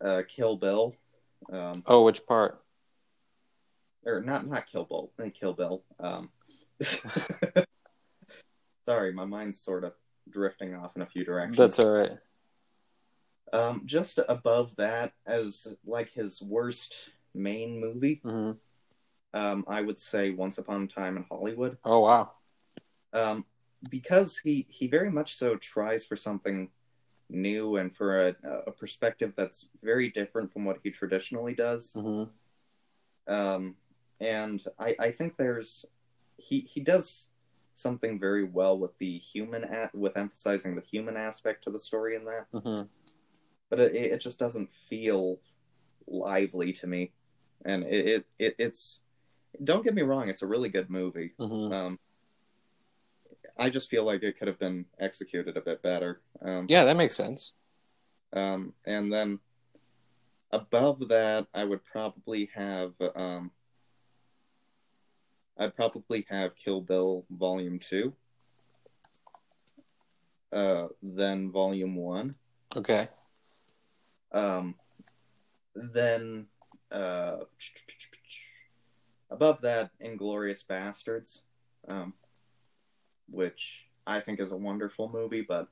uh, Kill Bill, um, Oh, which part? or not not Kill Bill, Kill Bill. Um, sorry, my mind's sort of drifting off in a few directions. That's all right. Um, just above that as like his worst main movie. hmm Um, I would say Once Upon a Time in Hollywood. Oh wow. um, because he he very much so tries for something new and for a, a perspective that's very different from what he traditionally does. hmm Um, and I I think there's he he does something very well with the human at with emphasizing the human aspect to the story in that, hmm but it it just doesn't feel lively to me, and it it, it it's don't get me wrong, it's a really good movie. hmm Um, I just feel like it could have been executed a bit better. Um, Yeah, that makes sense. um, and then above that, I would probably have um, I'd probably have Kill Bill Volume Two. Uh, then Volume One. Okay. Um, then uh, above that, Inglorious Bastards, um, which I think is a wonderful movie, but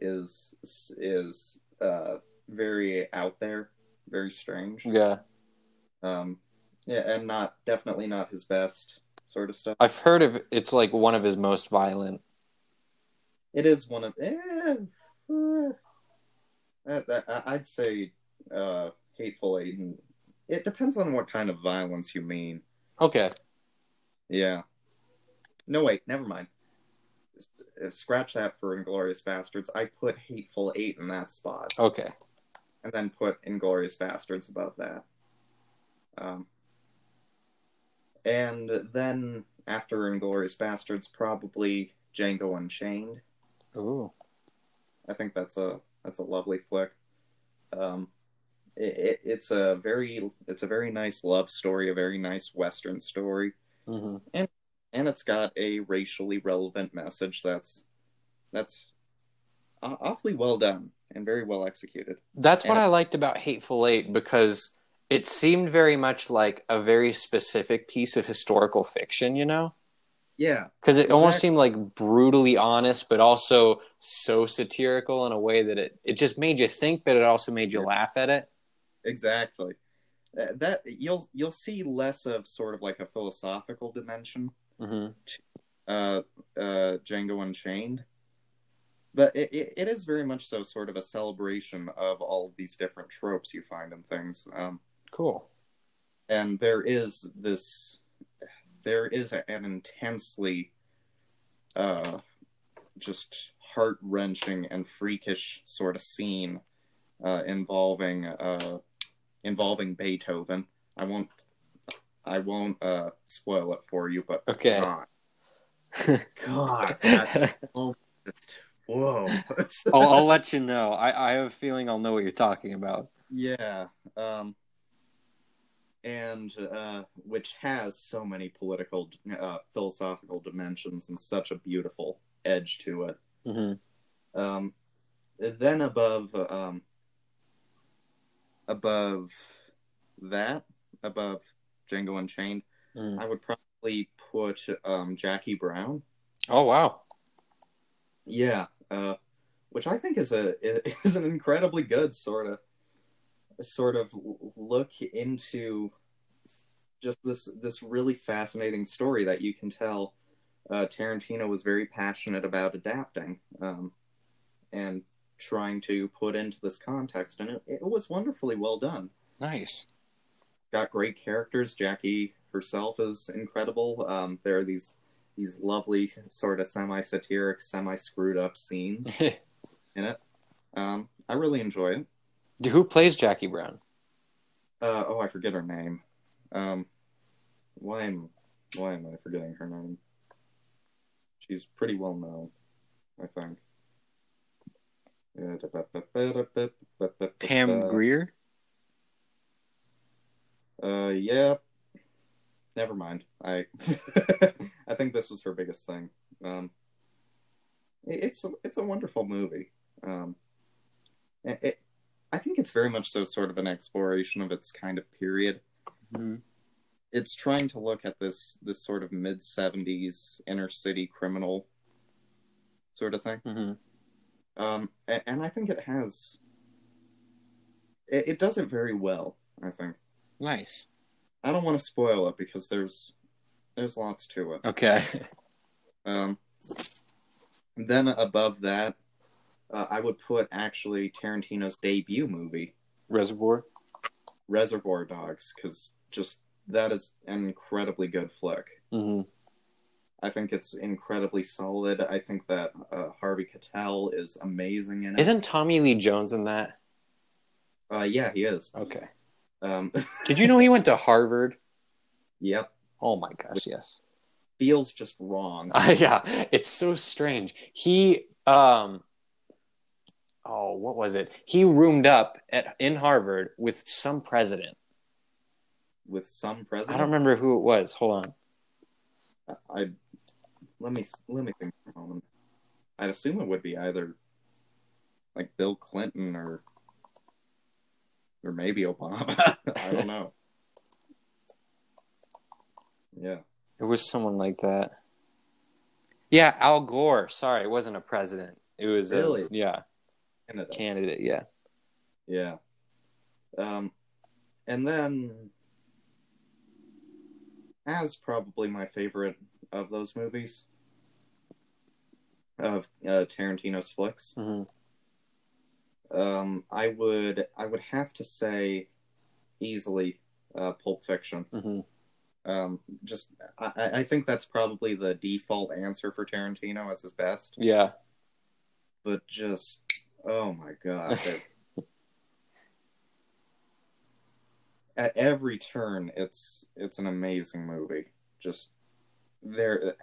is is uh, very out there, very strange. Yeah, Um, yeah, and not definitely not his best sort of stuff. I've heard of it's like one of his most violent. It is one of eh, eh, that, that, I- I'd say uh, Hateful Eight. And it depends on what kind of violence you mean. Okay. Yeah. No, wait, never mind. Uh, Scratch that for Inglorious Bastards. I put Hateful Eight in that spot, Okay. and then put Inglorious Bastards above that. Um, and then after Inglorious Bastards, probably Django Unchained. Ooh. I think that's a that's a lovely flick. Um, it, it, it's a very it's a very nice love story, a very nice western story, hmm and it's got a racially relevant message that's that's awfully well done and very well executed. That's what And- I liked about Hateful Eight because it seemed very much like a very specific piece of historical fiction, you know? Yeah, Because it almost seemed like brutally honest, but also so satirical in a way that it, it just made you think, but it also made you Yeah. laugh at it. exactly. That, that you'll you'll see less of sort of like a philosophical dimension hmm uh, uh, Django Unchained. But it, it, it is very much so sort of a celebration of all of these different tropes you find in things. Um, Cool. and there is this, there is a, an intensely uh, just heart wrenching and freakish sort of scene uh, involving uh, involving Beethoven. I won't. I won't uh, spoil it for you, but Okay. God, God, that just whoa. I'll, I'll let you know. I, I have a feeling I'll know what you're talking about. yeah, um, and uh, which has so many political, uh, philosophical dimensions and such a beautiful edge to it. hmm Um, then above, um, above that, above Django Unchained, Mm. I would probably put um, Jackie Brown. Oh, wow. Yeah, uh, which I think is a is an incredibly good sort of sort of look into just this this really fascinating story that you can tell uh, Tarantino was very passionate about adapting um, and trying to put into this context, and it, it was wonderfully well done. Nice. Got great characters. Jackie herself is incredible. Um, there are these these lovely sort of semi satiric, semi screwed up scenes in it. Um, I really enjoy it. Who plays Jackie Brown? Uh, oh, I forget her name. Um, why am why am I forgetting her name? She's pretty well known, I think. Pam Grier? Uh, yeah. Never mind. I I think this was her biggest thing. Um, it- it's a, it's a wonderful movie. Um, it, it, I think it's very much so sort of an exploration of its kind of period. Mhm. It's trying to look at this this sort of mid '70s inner city criminal sort of thing. hmm Um, a- and I think it has it, it does it very well. I think. Nice. I don't want to spoil it because there's there's lots to it. Okay. Um, then above that, uh, I would put actually Tarantino's debut movie, Reservoir? Reservoir Dogs, because just that is an incredibly good flick. hmm I think it's incredibly solid. I think that uh, Harvey Keitel is amazing in it. Isn't Tommy Lee Jones in that? Uh, yeah, he is. Okay. Um, Did you know he went to Harvard? yep, Oh my gosh, yes. feels just wrong. Yeah, it's so strange. He um oh, what was it? He roomed up at in Harvard with some president. with some president. I don't remember who it was. Hold on. I let me let me think for a moment. I'd assume it would be either like Bill Clinton or or maybe Obama. I don't know. Yeah. It was someone like that. Yeah, Al Gore. Sorry, it wasn't a president. It was Really? a yeah, Canada. candidate, yeah. Yeah. Um and then as probably my favorite of those movies of uh, Tarantino's flicks. hmm Um, I would I would have to say easily uh, Pulp Fiction. hmm Um, just I I think that's probably the default answer for Tarantino as his best. Yeah. But just oh my god, at every turn, it's it's an amazing movie. Just there,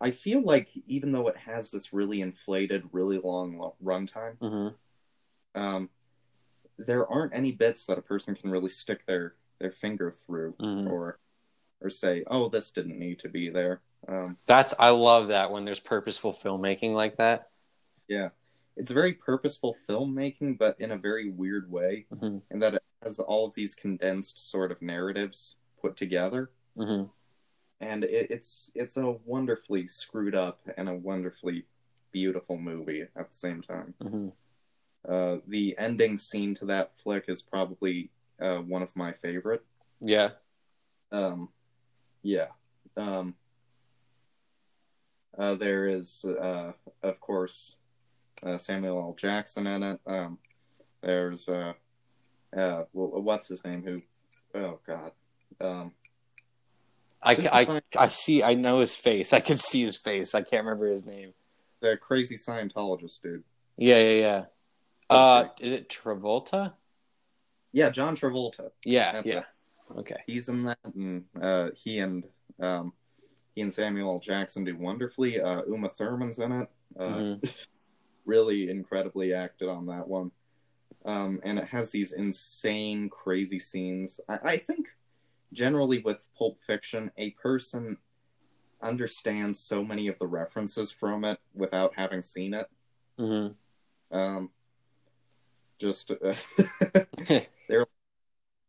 I feel like even though it has this really inflated, really long lo- runtime. hmm um, there aren't any bits that a person can really stick their their finger through Mhm. or or say, "Oh, this didn't need to be there." Um, That's I love that when there's purposeful filmmaking like that. yeah, it's very purposeful filmmaking, but in a very weird way, hmm in that it has all of these condensed sort of narratives put together, hmm and it, it's it's a wonderfully screwed up and a wonderfully beautiful movie at the same time. hmm Uh, the ending scene to that flick is probably uh, one of my favorite. Yeah. Um, yeah. Um, uh, there is, uh, of course, uh, Samuel L. Jackson in it. Um, there's, uh, uh, wh- what's his name? Who? Oh God. Um, I, I, I see. I know his face. I can see his face. I can't remember his name. the crazy Scientologist dude. Yeah, yeah, yeah. Uh, is it Travolta? Yeah, John Travolta. Yeah, That's yeah. it. Okay. He's in that, and uh, he and um, he and Samuel L. Jackson do wonderfully. Uh, Uma Thurman's in it. Uh, Mhm. really incredibly acted on that one. Um, and it has these insane, crazy scenes. I, I think generally with Pulp Fiction, a person understands so many of the references from it without having seen it. hmm Um, just uh, there are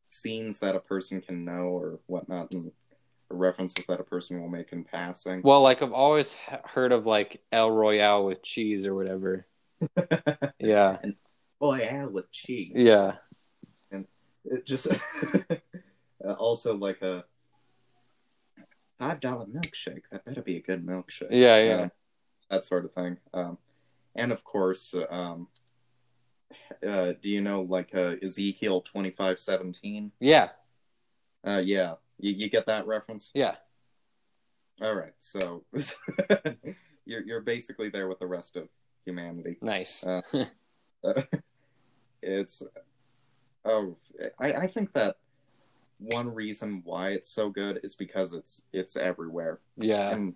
scenes that a person can know or whatnot, and references that a person will make in passing. Well, like I've always heard of like El Royale with cheese or whatever. Yeah, Boy, yeah, with cheese. yeah, And It just uh, also like a five dollar milkshake. That better be a good milkshake. yeah, yeah. Um, that sort of thing. Um, and of course, uh, um, uh, do you know like uh, Ezekiel twenty five seventeen? yeah, Uh, yeah, you, you get that reference. yeah. All right, so you're you're basically there with the rest of humanity. Nice. Uh, Uh, it's oh, I I think that one reason why it's so good is because it's it's everywhere, yeah. and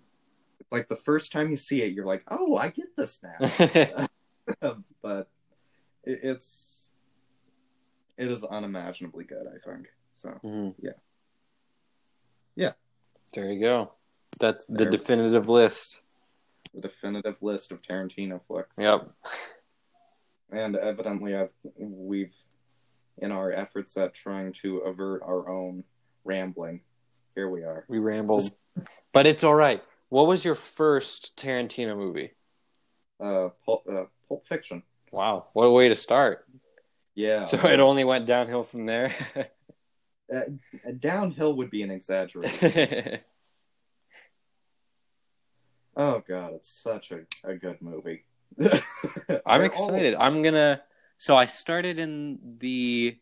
like the first time you see it, you're like, oh, I get this now. but it, it's it is unimaginably good. I think so. Mhm. Yeah. Yeah. There you go. That's the There. definitive list. The definitive list of Tarantino flicks. Yep. and evidently I've, we've in our efforts at trying to avert our own rambling here we are We rambled, but it's all right. What was your first Tarantino movie? uh pulp, uh, pulp fiction Wow, what a way to start. yeah So it only went downhill from there. uh, downhill would be an exaggeration oh god it's such a, a good movie I'm They're all- excited. I'm gonna. So I started in the.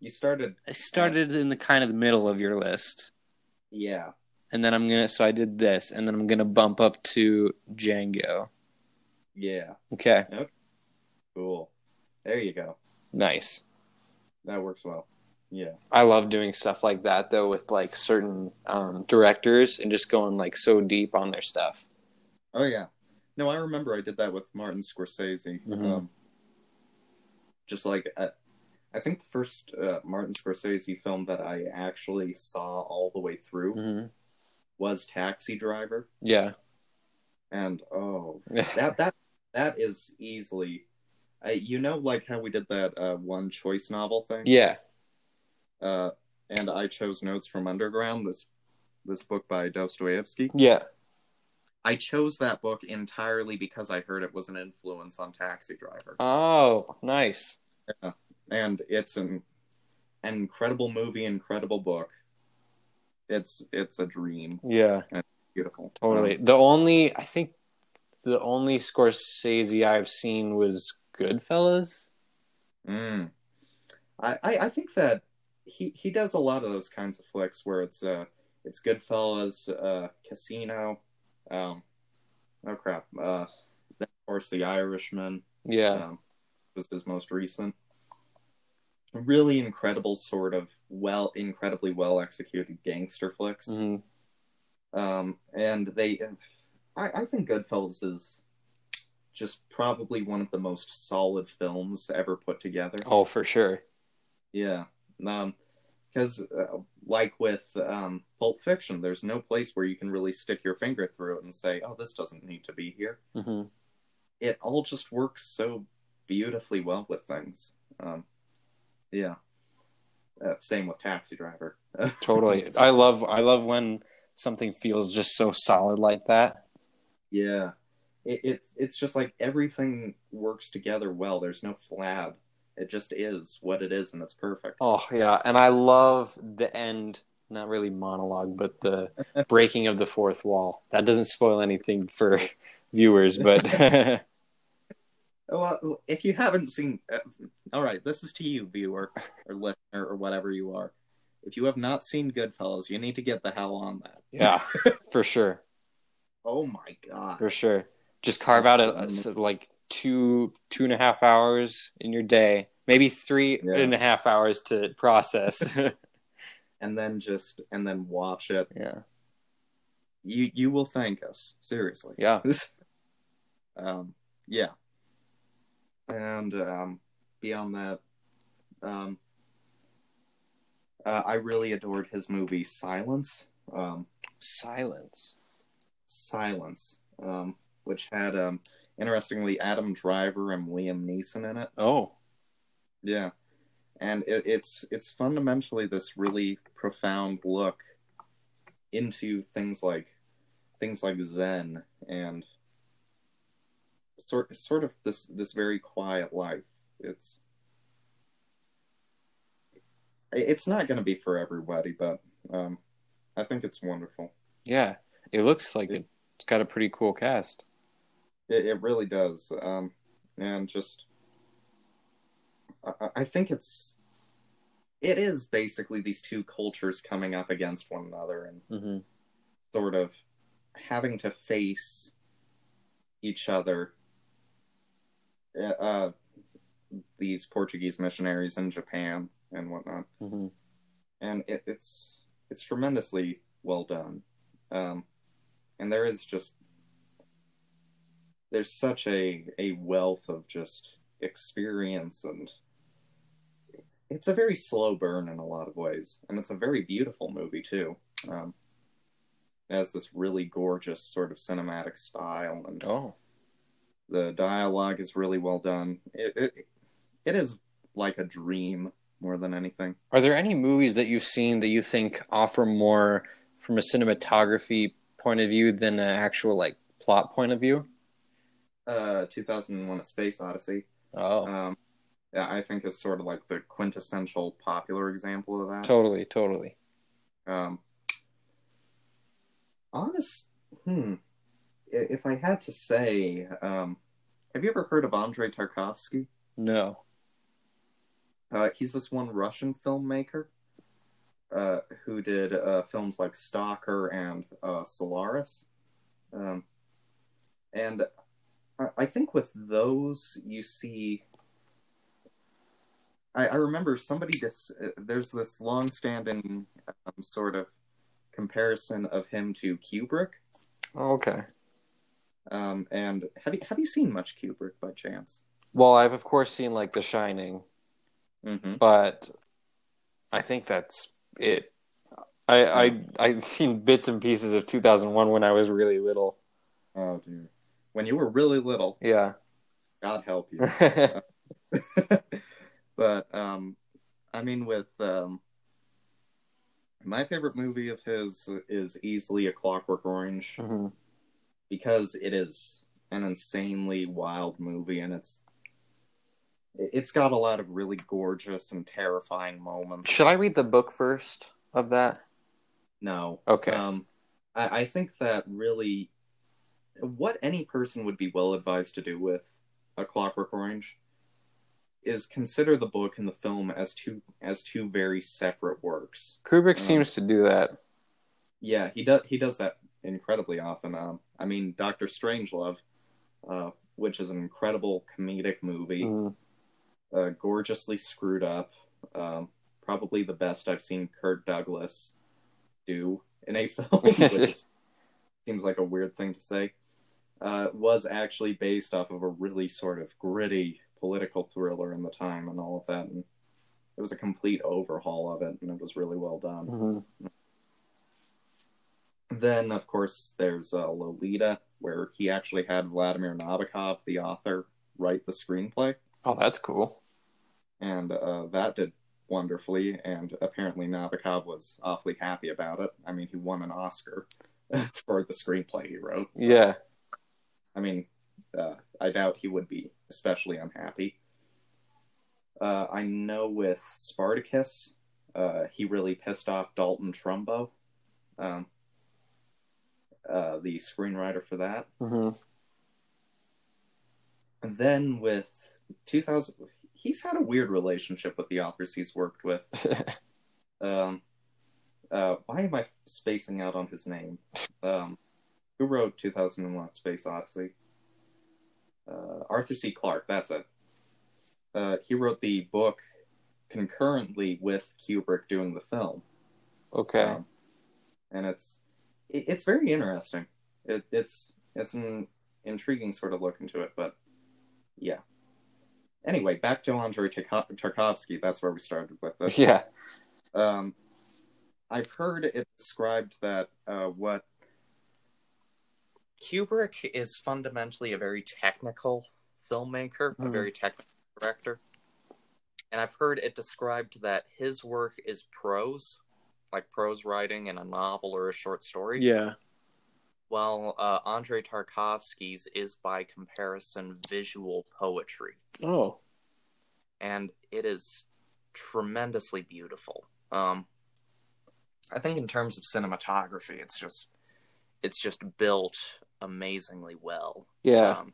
you started I started in the kind of the middle of your list, yeah and then I'm gonna. So I did this, and then I'm gonna bump up to Django. yeah Okay, cool there you go nice. that works well yeah I love doing stuff like that though with like certain um, directors and just going like so deep on their stuff. Oh yeah, no, I remember I did that with Martin Scorsese. Mhm. Um, just like I, I think the first uh, Martin Scorsese film that I actually saw all the way through hmm was Taxi Driver, Yeah. and oh, that that that is easily, I, you know, like how we did that uh, one choice novel thing. yeah. Uh, and I chose notes from Underground. This this book by Dostoevsky. Yeah. I chose that book entirely because I heard it was an influence on Taxi Driver. Oh, nice. Yeah. and it's an, an incredible movie, incredible book. It's it's a dream, Yeah. beautiful. Totally. Um, the only I think the only Scorsese I've seen was Goodfellas. mm. I, I I think that he he does a lot of those kinds of flicks where it's uh it's Goodfellas, uh, Casino, um, oh crap, uh, of course The Irishman. Yeah. um, was his most recent. Really incredible, sort of well, incredibly well executed gangster flicks. hmm Um, and they, I, I think Goodfellas is just probably one of the most solid films ever put together. Oh, for sure. Yeah, um, because uh, like with um, Pulp Fiction, there's no place where you can really stick your finger through it and say, "Oh, this doesn't need to be here." hmm It all just works so beautifully well with things. Um, yeah. Uh, same with Taxi Driver. Totally. I love I love when something feels just so solid like that. Yeah, it, it's it's just like everything works together well. There's no flab. It just is what it is, and it's perfect. Oh yeah, and I love the end. Not really monologue, but the breaking of the fourth wall. That doesn't spoil anything for viewers, but Well, if you haven't seen, uh, all right, this is to you, viewer or listener or whatever you are. If you have not seen Goodfellas, you need to get the hell on that. yeah, for sure, Oh my god! for sure. Just carve out a, a- so, like two two and a half hours in your day, maybe three Yeah. and a half hours to process. And then just and then watch it. yeah, You you will thank us seriously. yeah. um, yeah. And um, beyond that, um, uh, I really adored his movie Silence. Um, Silence. Silence, um, which had um, interestingly Adam Driver and Liam Neeson in it. Oh, Yeah, and it, it's it's fundamentally this really profound look into things like things like Zen and sort sort of this this very quiet life. It's it's not going to be for everybody, but um, I think it's wonderful. yeah. It looks like it, it's got a pretty cool cast. It, it really does, um, and just I, I think it's it is basically these two cultures coming up against one another and hmm sort of having to face each other. Uh, uh, these Portuguese missionaries in Japan and whatnot, hmm and it, it's it's tremendously well done. Um, and there is just there's such a a wealth of just experience and it's a very slow burn in a lot of ways. And it's a very beautiful movie too. Um, it has this really gorgeous sort of cinematic style and Oh, the dialogue is really well done. It, it, it is like a dream more than anything. Are there any movies that you've seen that you think offer more from a cinematography point of view than an actual like plot point of view? Uh 2001 a space odyssey Oh, um, yeah, I think is sort of like the quintessential popular example of that. totally, totally. Um, honest, hmm. If I had to say, um, have you ever heard of Andrei Tarkovsky? No. Uh, he's this one Russian filmmaker uh, who did uh, films like Stalker and uh, Solaris. Um, and I, think with those, you see. I, I remember somebody dis- uh, there's this long-standing um, sort of comparison of him to Kubrick. Oh, okay. Um, and have you have you seen much Kubrick by chance? Well, I've of course seen like The Shining, Mm-hmm. but I think that's it. I I I've seen bits and pieces of 2001 when I was really little. Oh dear. When you were really little, Yeah. God help you. but um i mean with um my favorite movie of his is easily a clockwork orange Mhm. because it is an insanely wild movie and it's it's got a lot of really gorgeous and terrifying moments Should I read the book first of that? no Okay. um I, I think that really what any person would be well advised to do with a clockwork orange is consider the book and the film as two as two very separate works Kubrick um, seems to do that. yeah he does he does that incredibly often um i mean dr strangelove uh which is an incredible comedic movie Mhm. uh, gorgeously screwed up um probably the best i've seen kirk douglas do in a film which is, seems like a weird thing to say uh, was actually based off of a really sort of gritty political thriller in the time and all of that. And it was a complete overhaul of it, and it was really well done. hmm Then, of course, there's uh, Lolita, where he actually had Vladimir Nabokov, the author, write the screenplay, Oh, that's cool. and uh, that did wonderfully. And apparently, Nabokov was awfully happy about it. I mean, he won an Oscar for the screenplay he wrote. so- Yeah. I mean, uh, I doubt he would be especially unhappy. Uh, I know with Spartacus, uh, he really pissed off Dalton Trumbo, um, uh, the screenwriter for that. hmm And then with 2000, he's had a weird relationship with the authors he's worked with. Um, uh, why am I spacing out on his name? Um, who wrote 2001 Space Odyssey? Uh, Arthur C. Clarke, that's it. Uh, he wrote the book concurrently with Kubrick doing the film. okay. Um, and it's it, it's very interesting. It, it's it's an intriguing sort of look into it, but yeah. Anyway, back to Andrei Tarkovsky. That's where we started with this. yeah. Um, I've heard it described that uh, what Kubrick is fundamentally a very technical filmmaker, a Mhm. very technical director. And I've heard it described that his work is prose, like prose writing in a novel or a short story. Yeah. While uh, Andrei Tarkovsky's is by comparison visual poetry. Oh. and it is tremendously beautiful. Um, I think in terms of cinematography, it's just it's just built amazingly well. Yeah. Um,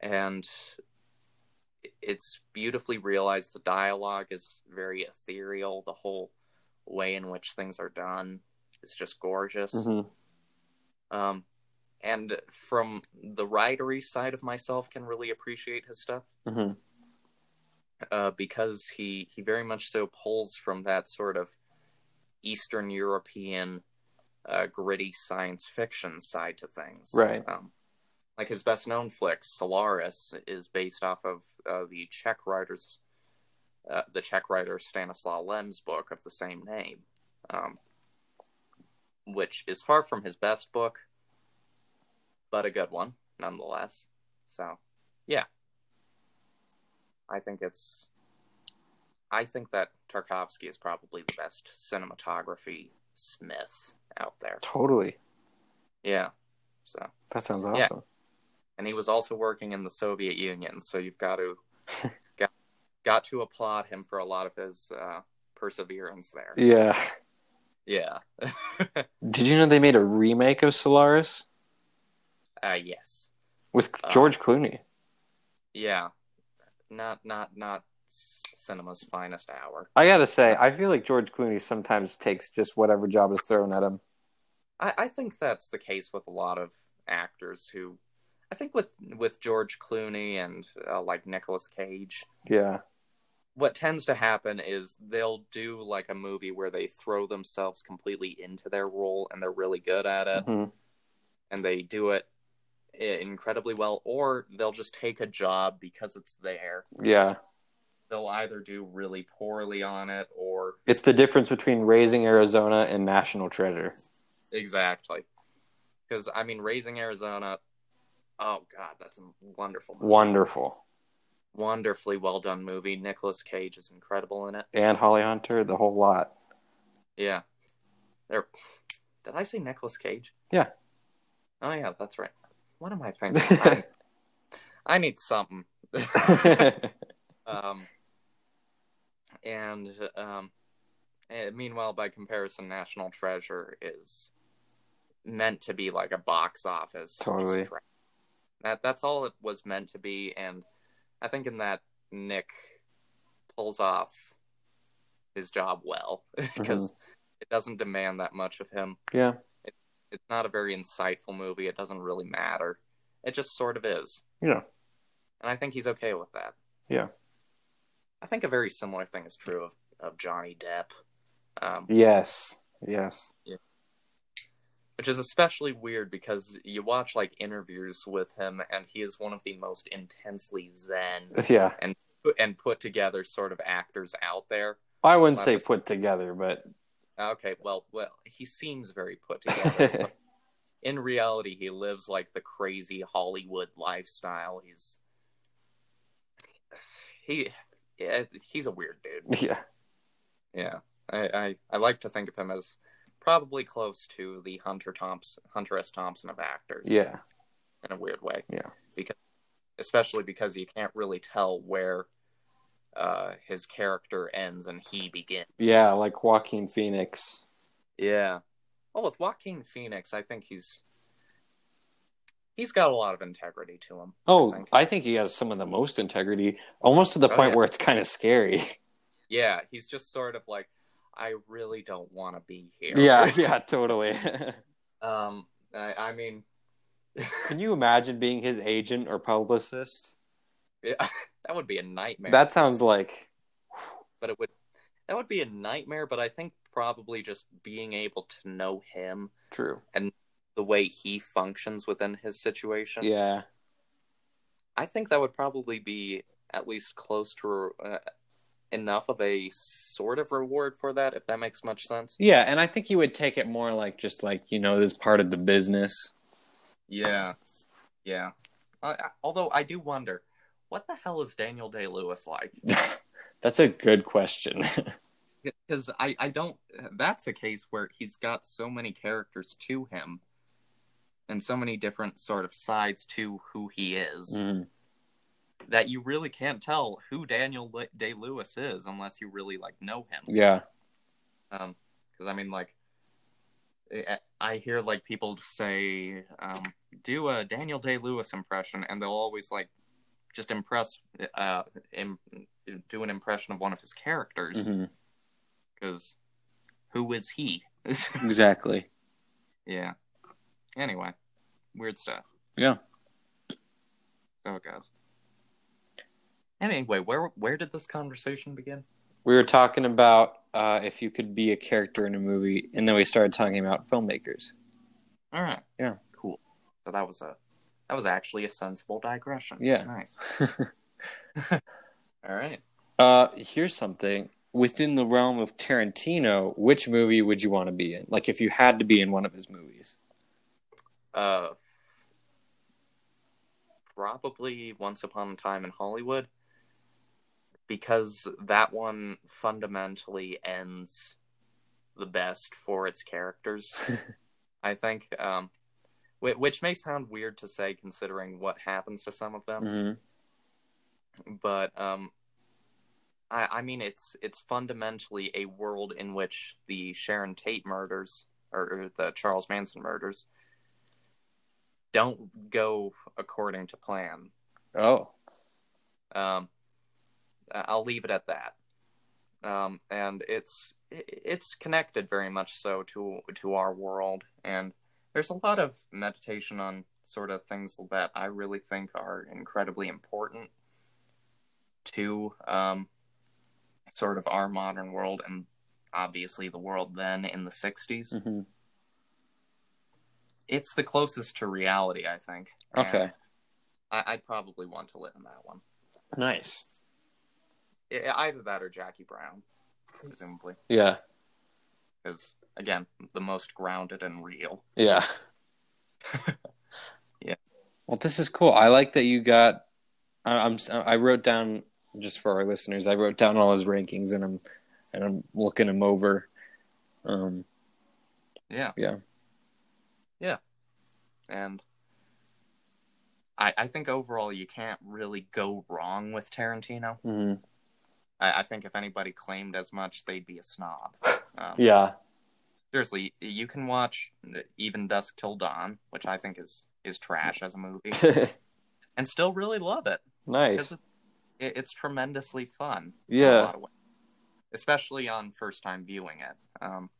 and it's beautifully realized. The dialogue is very ethereal. The whole way in which things are done is just gorgeous. hmm Um, and from the writery side of myself, can really appreciate his stuff hmm uh, because he he very much so pulls from that sort of Eastern European uh, gritty science fiction side to things. Right. Um, like his best known flick, Solaris, is based off of uh, the Czech writers, uh, the Czech writer Stanislaw Lem's book of the same name, um, which is far from his best book, but a good one nonetheless. So, yeah. I think it's. I think that Tarkovsky is probably the best cinematography smith out there. Totally. Yeah. So, That sounds Yeah. awesome. and he was also working in the Soviet Union, so you've got to got, got to applaud him for a lot of his uh, perseverance there. Yeah. Yeah. Did you know they made a remake of Solaris uh, yes. with Uh, George Clooney? Yeah. Not not not cinema's finest hour. I gotta say, I feel like George Clooney sometimes takes just whatever job is thrown at him. I, I think that's the case with a lot of actors who, I think with with George Clooney and uh, like Nicolas Cage, Yeah. what tends to happen is they'll do like a movie where they throw themselves completely into their role and they're really good at it Mhm. and they do it incredibly well, or they'll just take a job because it's there. Yeah. They'll either do really poorly on it or It's the difference between Raising Arizona and National Treasure. exactly. Because I mean, Raising Arizona, oh god, that's a wonderful, movie. Wonderful. wonderfully well done movie. Nicolas Cage is incredible in it. And Holly Hunter, the whole lot. Yeah, there. Did I say Nicolas Cage? Yeah. Oh yeah, that's right. What am I thinking? I, I need something. um, and um, and meanwhile, by comparison, National Treasure is meant to be like a box office. Totally. tra- That that's all it was meant to be, and I think in that Nick pulls off his job well because it doesn't demand that much of him. yeah. It's not a very insightful movie. It doesn't really matter. It just sort of is. Yeah. And I think he's okay with that. Yeah. I think a very similar thing is true of, of Johnny Depp. Um, Yes. Yes. which is especially weird because you watch like interviews with him, and he is one of the most intensely zen Yeah, and put together sort of actors out there. I wouldn't say put together, but Okay, well, well, he seems very put together. in reality, he lives like the crazy Hollywood lifestyle. He's he, yeah, he's a weird dude. yeah, Yeah, I, I, I like to think of him as probably close to the Hunter Thompson, Hunter S. Thompson of actors. yeah, in a weird way. Yeah. because especially because you can't really tell where uh, his character ends and he begins. yeah. Like Joaquin Phoenix. yeah. Well, with Joaquin Phoenix, I think he's he's got a lot of integrity to him. Oh, think. I think he has some of the most integrity, almost to the Oh, point yeah. where it's kind of scary. Yeah, he's just sort of like, I really don't want to be here. yeah, yeah, totally. Um, I, I mean, Can you imagine being his agent or publicist? yeah, that would be a nightmare. That sounds like but it would that would be a nightmare. But I think probably just being able to know him true. The way he functions within his situation. Yeah, I think that would probably be at least close to uh, enough of a sort of reward for that, if that makes much sense. yeah, and I think he would take it more like just like you know this part of the business. Yeah, yeah. Uh, although I do wonder, what the hell is Daniel Day Lewis like? That's a good question. Because I, I don't. That's a case where he's got so many characters to him, and so many different sort of sides to who he is. Mhm. that you really can't tell who Daniel Day Lewis is unless you really like know him. Yeah, Um, because I mean, like, I- hear like people say, um, do a Daniel Day Lewis impression, and they'll always like just impress, uh, Im- do an impression of one of his characters because who is he? exactly. yeah. Anyway, weird stuff. Yeah. So it goes. Anyway, where where did this conversation begin? We were talking about uh, if you could be a character in a movie, and then we started talking about filmmakers. All right. Yeah. Cool. So that was a that was actually a sensible digression. Yeah. Nice. All right. uh, here's something within the realm of Tarantino. Which movie would you want to be in? Like, if you had to be in one of his movies. Uh probably Once Upon a Time in Hollywood because that one fundamentally ends the best for its characters. I think um whi- which may sound weird to say considering what happens to some of them. Mm-hmm. but um I, I mean it's it's fundamentally a world in which the Sharon Tate murders or the Charles Manson murders don't go according to plan. Oh, Um, I'll leave it at that. Um, and it's it's connected very much so to to our world, and there's a lot of meditation on sort of things that I really think are incredibly important to um, sort of our modern world, and obviously the world then in the '60s. hmm It's the closest to reality, I think. okay, I, I'd probably want to live in that one. nice. I- Either that or Jackie Brown, presumably. Yeah, Because, again, the most grounded and real. yeah, Yeah. Well, this is cool. I like that you got. I, I'm. I wrote down just for our listeners. I wrote down all his rankings, and I'm and I'm looking him over. Um. Yeah. Yeah. Yeah. And I, I think overall you can't really go wrong with Tarantino. mhm. I, I think if anybody claimed as much, they'd be a snob. Um, Yeah. Seriously, you can watch Even Dusk Till Dawn, which I think is is trash as a movie, and still really love it nice. it, it, it's tremendously fun. Yeah. lot of ways. especially on first time viewing it. Um,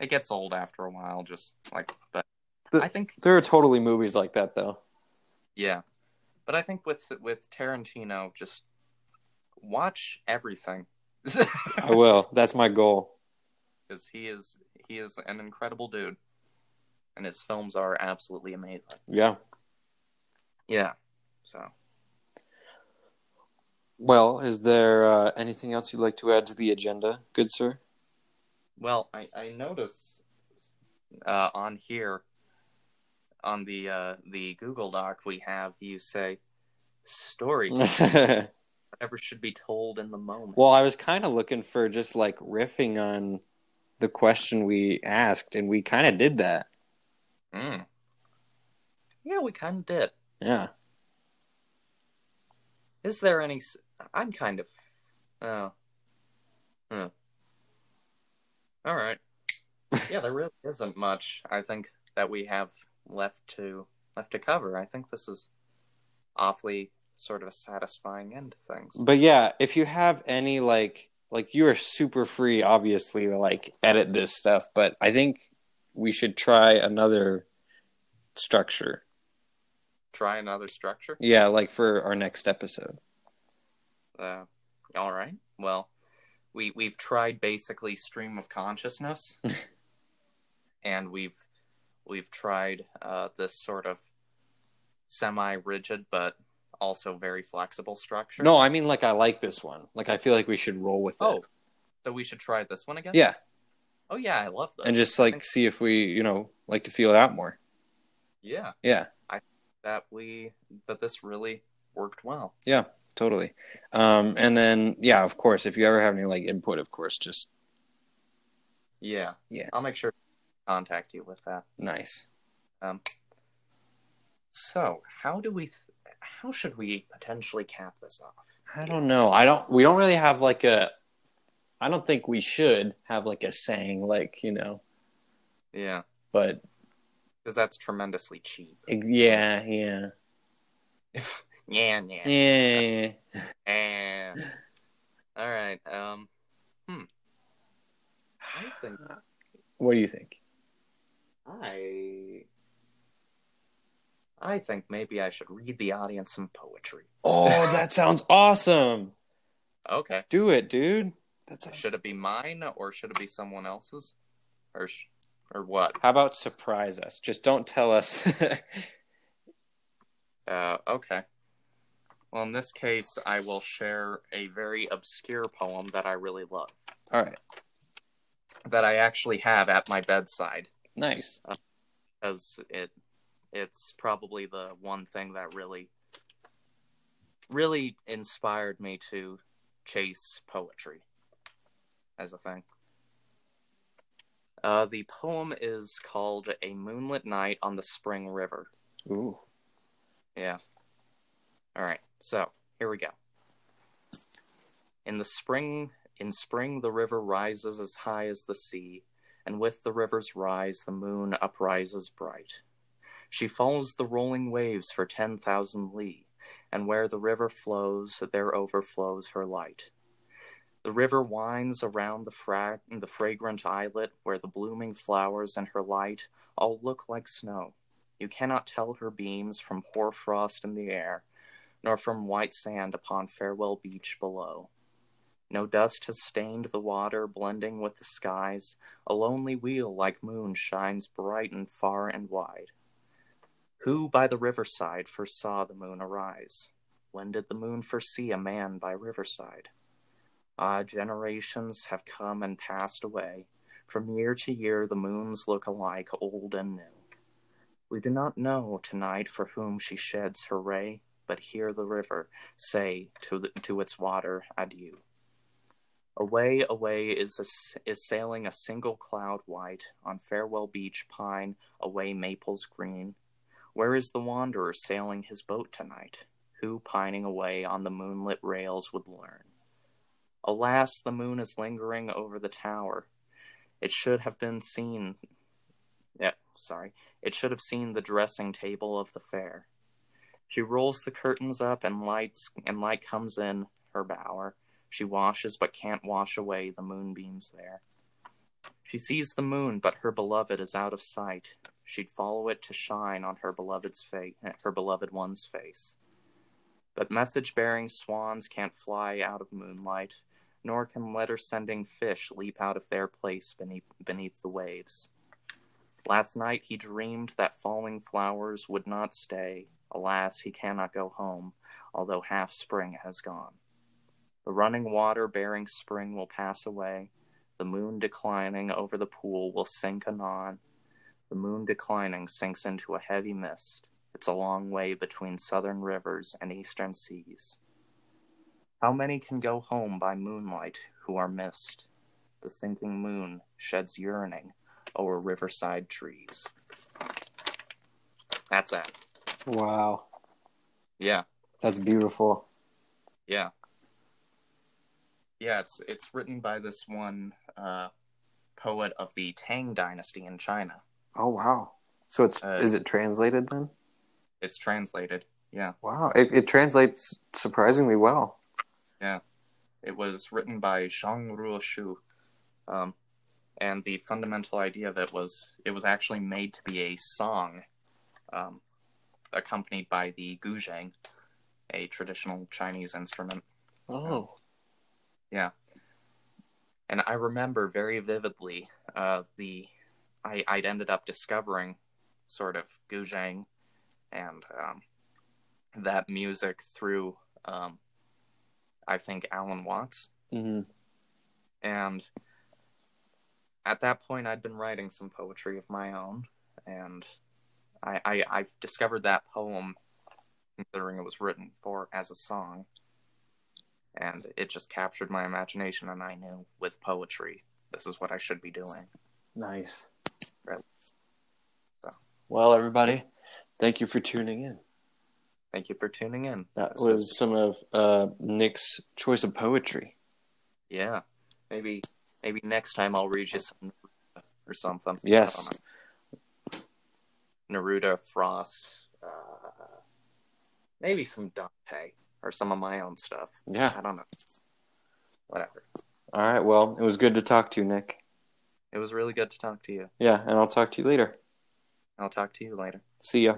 it gets old after a while, just like, but The- I think, There are totally movies like that, though. yeah, but I think with with Tarantino, just watch everything I will. That's my goal. because he is he is an incredible dude. and his films are absolutely amazing. Yeah. Yeah. So Well, is there uh, anything else you'd like to add to the agenda, good sir? Well, I, I notice uh, on here, on the uh, the Google Doc we have, you say story whatever should be told in the moment. Well, I was kind of looking for just like riffing on the question we asked, and we kind of did that. Mm. Yeah, we kind of did. Yeah. Is there any? I'm kind of. Oh. Hmm. All right. Yeah, there really isn't much. I think that we have left to left to cover. I think this is awfully sort of a satisfying end to things. But yeah, if you have any like like you are super free obviously to like edit this stuff, but I think we should try another structure. Try another structure. Yeah, like for our next episode. Uh, all right. Well, we we've tried basically stream of consciousness, and we've we've tried uh, this sort of semi-rigid but also very flexible structure. No, I mean like I like this one. Like I feel like we should roll with it. Oh, so we should try this one again. Yeah, Oh yeah, I love this. and just like see if we, you know, like to feel it out more. yeah, Yeah. I that we that this really worked well. Yeah, totally. Um and then yeah, of course, if you ever have any like input, of course, just Yeah. Yeah. I'll make sure contact you with that. nice. So, how do we th- how should we potentially cap this off? I don't know. I don't we don't really have like a I don't think we should have like a saying like, you know, Yeah, but because that's tremendously cheap. yeah, yeah. If yeah, yeah. Yeah. All right. Um. Hmm. I think What do you think? I. I think maybe I should read the audience some poetry. Oh, that sounds awesome. Okay. Do it, dude. That sounds Should it be mine or should it be someone else's, or sh- or what? How about surprise us? Just don't tell us. Uh. Okay. Well, in this case, I will share a very obscure poem that I really love, All right. that I actually have at my bedside. Nice. because it it's probably the one thing that really really inspired me to chase poetry as a thing. Uh, the poem is called "A Moonlit Night on the Spring River." Ooh. Yeah. All right. So here we go. In the spring, in spring, the river rises as high as the sea, and with the river's rise, the moon uprises bright. She follows the rolling waves for ten thousand li, and where the river flows, there overflows her light. The river winds around the, fra- the fragrant islet, where the blooming flowers and her light all look like snow. You cannot tell her beams from hoarfrost in the air, nor from white sand upon Farewell Beach below. No dust has stained the water, blending with the skies. A lonely wheel like moon shines bright and far and wide. Who by the riverside first saw the moon arise? When did the moon first see a man by riverside? Ah, generations have come and passed away. From year to year, the moons look alike, old and new. We do not know tonight for whom she sheds her ray, but hear the river say to, the, to its water adieu. Away, away is, a is sailing a single cloud white on Farewell Beach pine, away maples green. Where is the wanderer sailing his boat tonight? Who, pining away on the moonlit rails, would learn? Alas, the moon is lingering over the tower. It should have been seen. Yeah, sorry. It should have seen the dressing table of the fair. She rolls the curtains up and lights and light comes in her bower. She washes but can't wash away the moonbeams there. She sees the moon, but her beloved is out of sight. She'd follow it to shine on her beloved's face, her beloved one's face. But message-bearing swans can't fly out of moonlight, nor can letter-sending fish leap out of their place beneath beneath the waves. Last night he dreamed that falling flowers would not stay. Alas, he cannot go home, although half spring has gone. The running water bearing spring will pass away. The moon declining over the pool will sink anon. The moon declining sinks into a heavy mist. It's a long way between southern rivers and eastern seas. How many can go home by moonlight who are missed? The sinking moon sheds yearning over riverside trees. That's it. Wow, Yeah, that's beautiful. yeah. Yeah, it's it's written by this one uh, poet of the Tang dynasty in China. Oh wow. So it's Uh, is it translated then? It's translated. Yeah. Wow, it, it translates surprisingly well. Yeah, it was written by Zhang Ruoxu. Um, and the fundamental idea of it was it was actually made to be a song um, accompanied by the guzheng, a traditional Chinese instrument. Oh, And I remember very vividly uh, the I, I'd ended up discovering sort of guzheng and um, that music through um, I think Alan Watts. hmm And at that point, I'd been writing some poetry of my own, and I, I I discovered that poem, considering it was written for as a song, and it just captured my imagination, and I knew with poetry, this is what I should be doing. nice. Right. So. Well, everybody, thank you for tuning in. Thank you for tuning in. That This was is- some of uh, Nick's choice of poetry. yeah. Maybe maybe next time I'll read you some or something. Yes. Neruda, Frost, uh, maybe some Dante or some of my own stuff. Yeah. I don't know. Whatever. All right. Well, it was good to talk to you, Nick. It was really good to talk to you. Yeah, and I'll talk to you later. I'll talk to you later. See ya.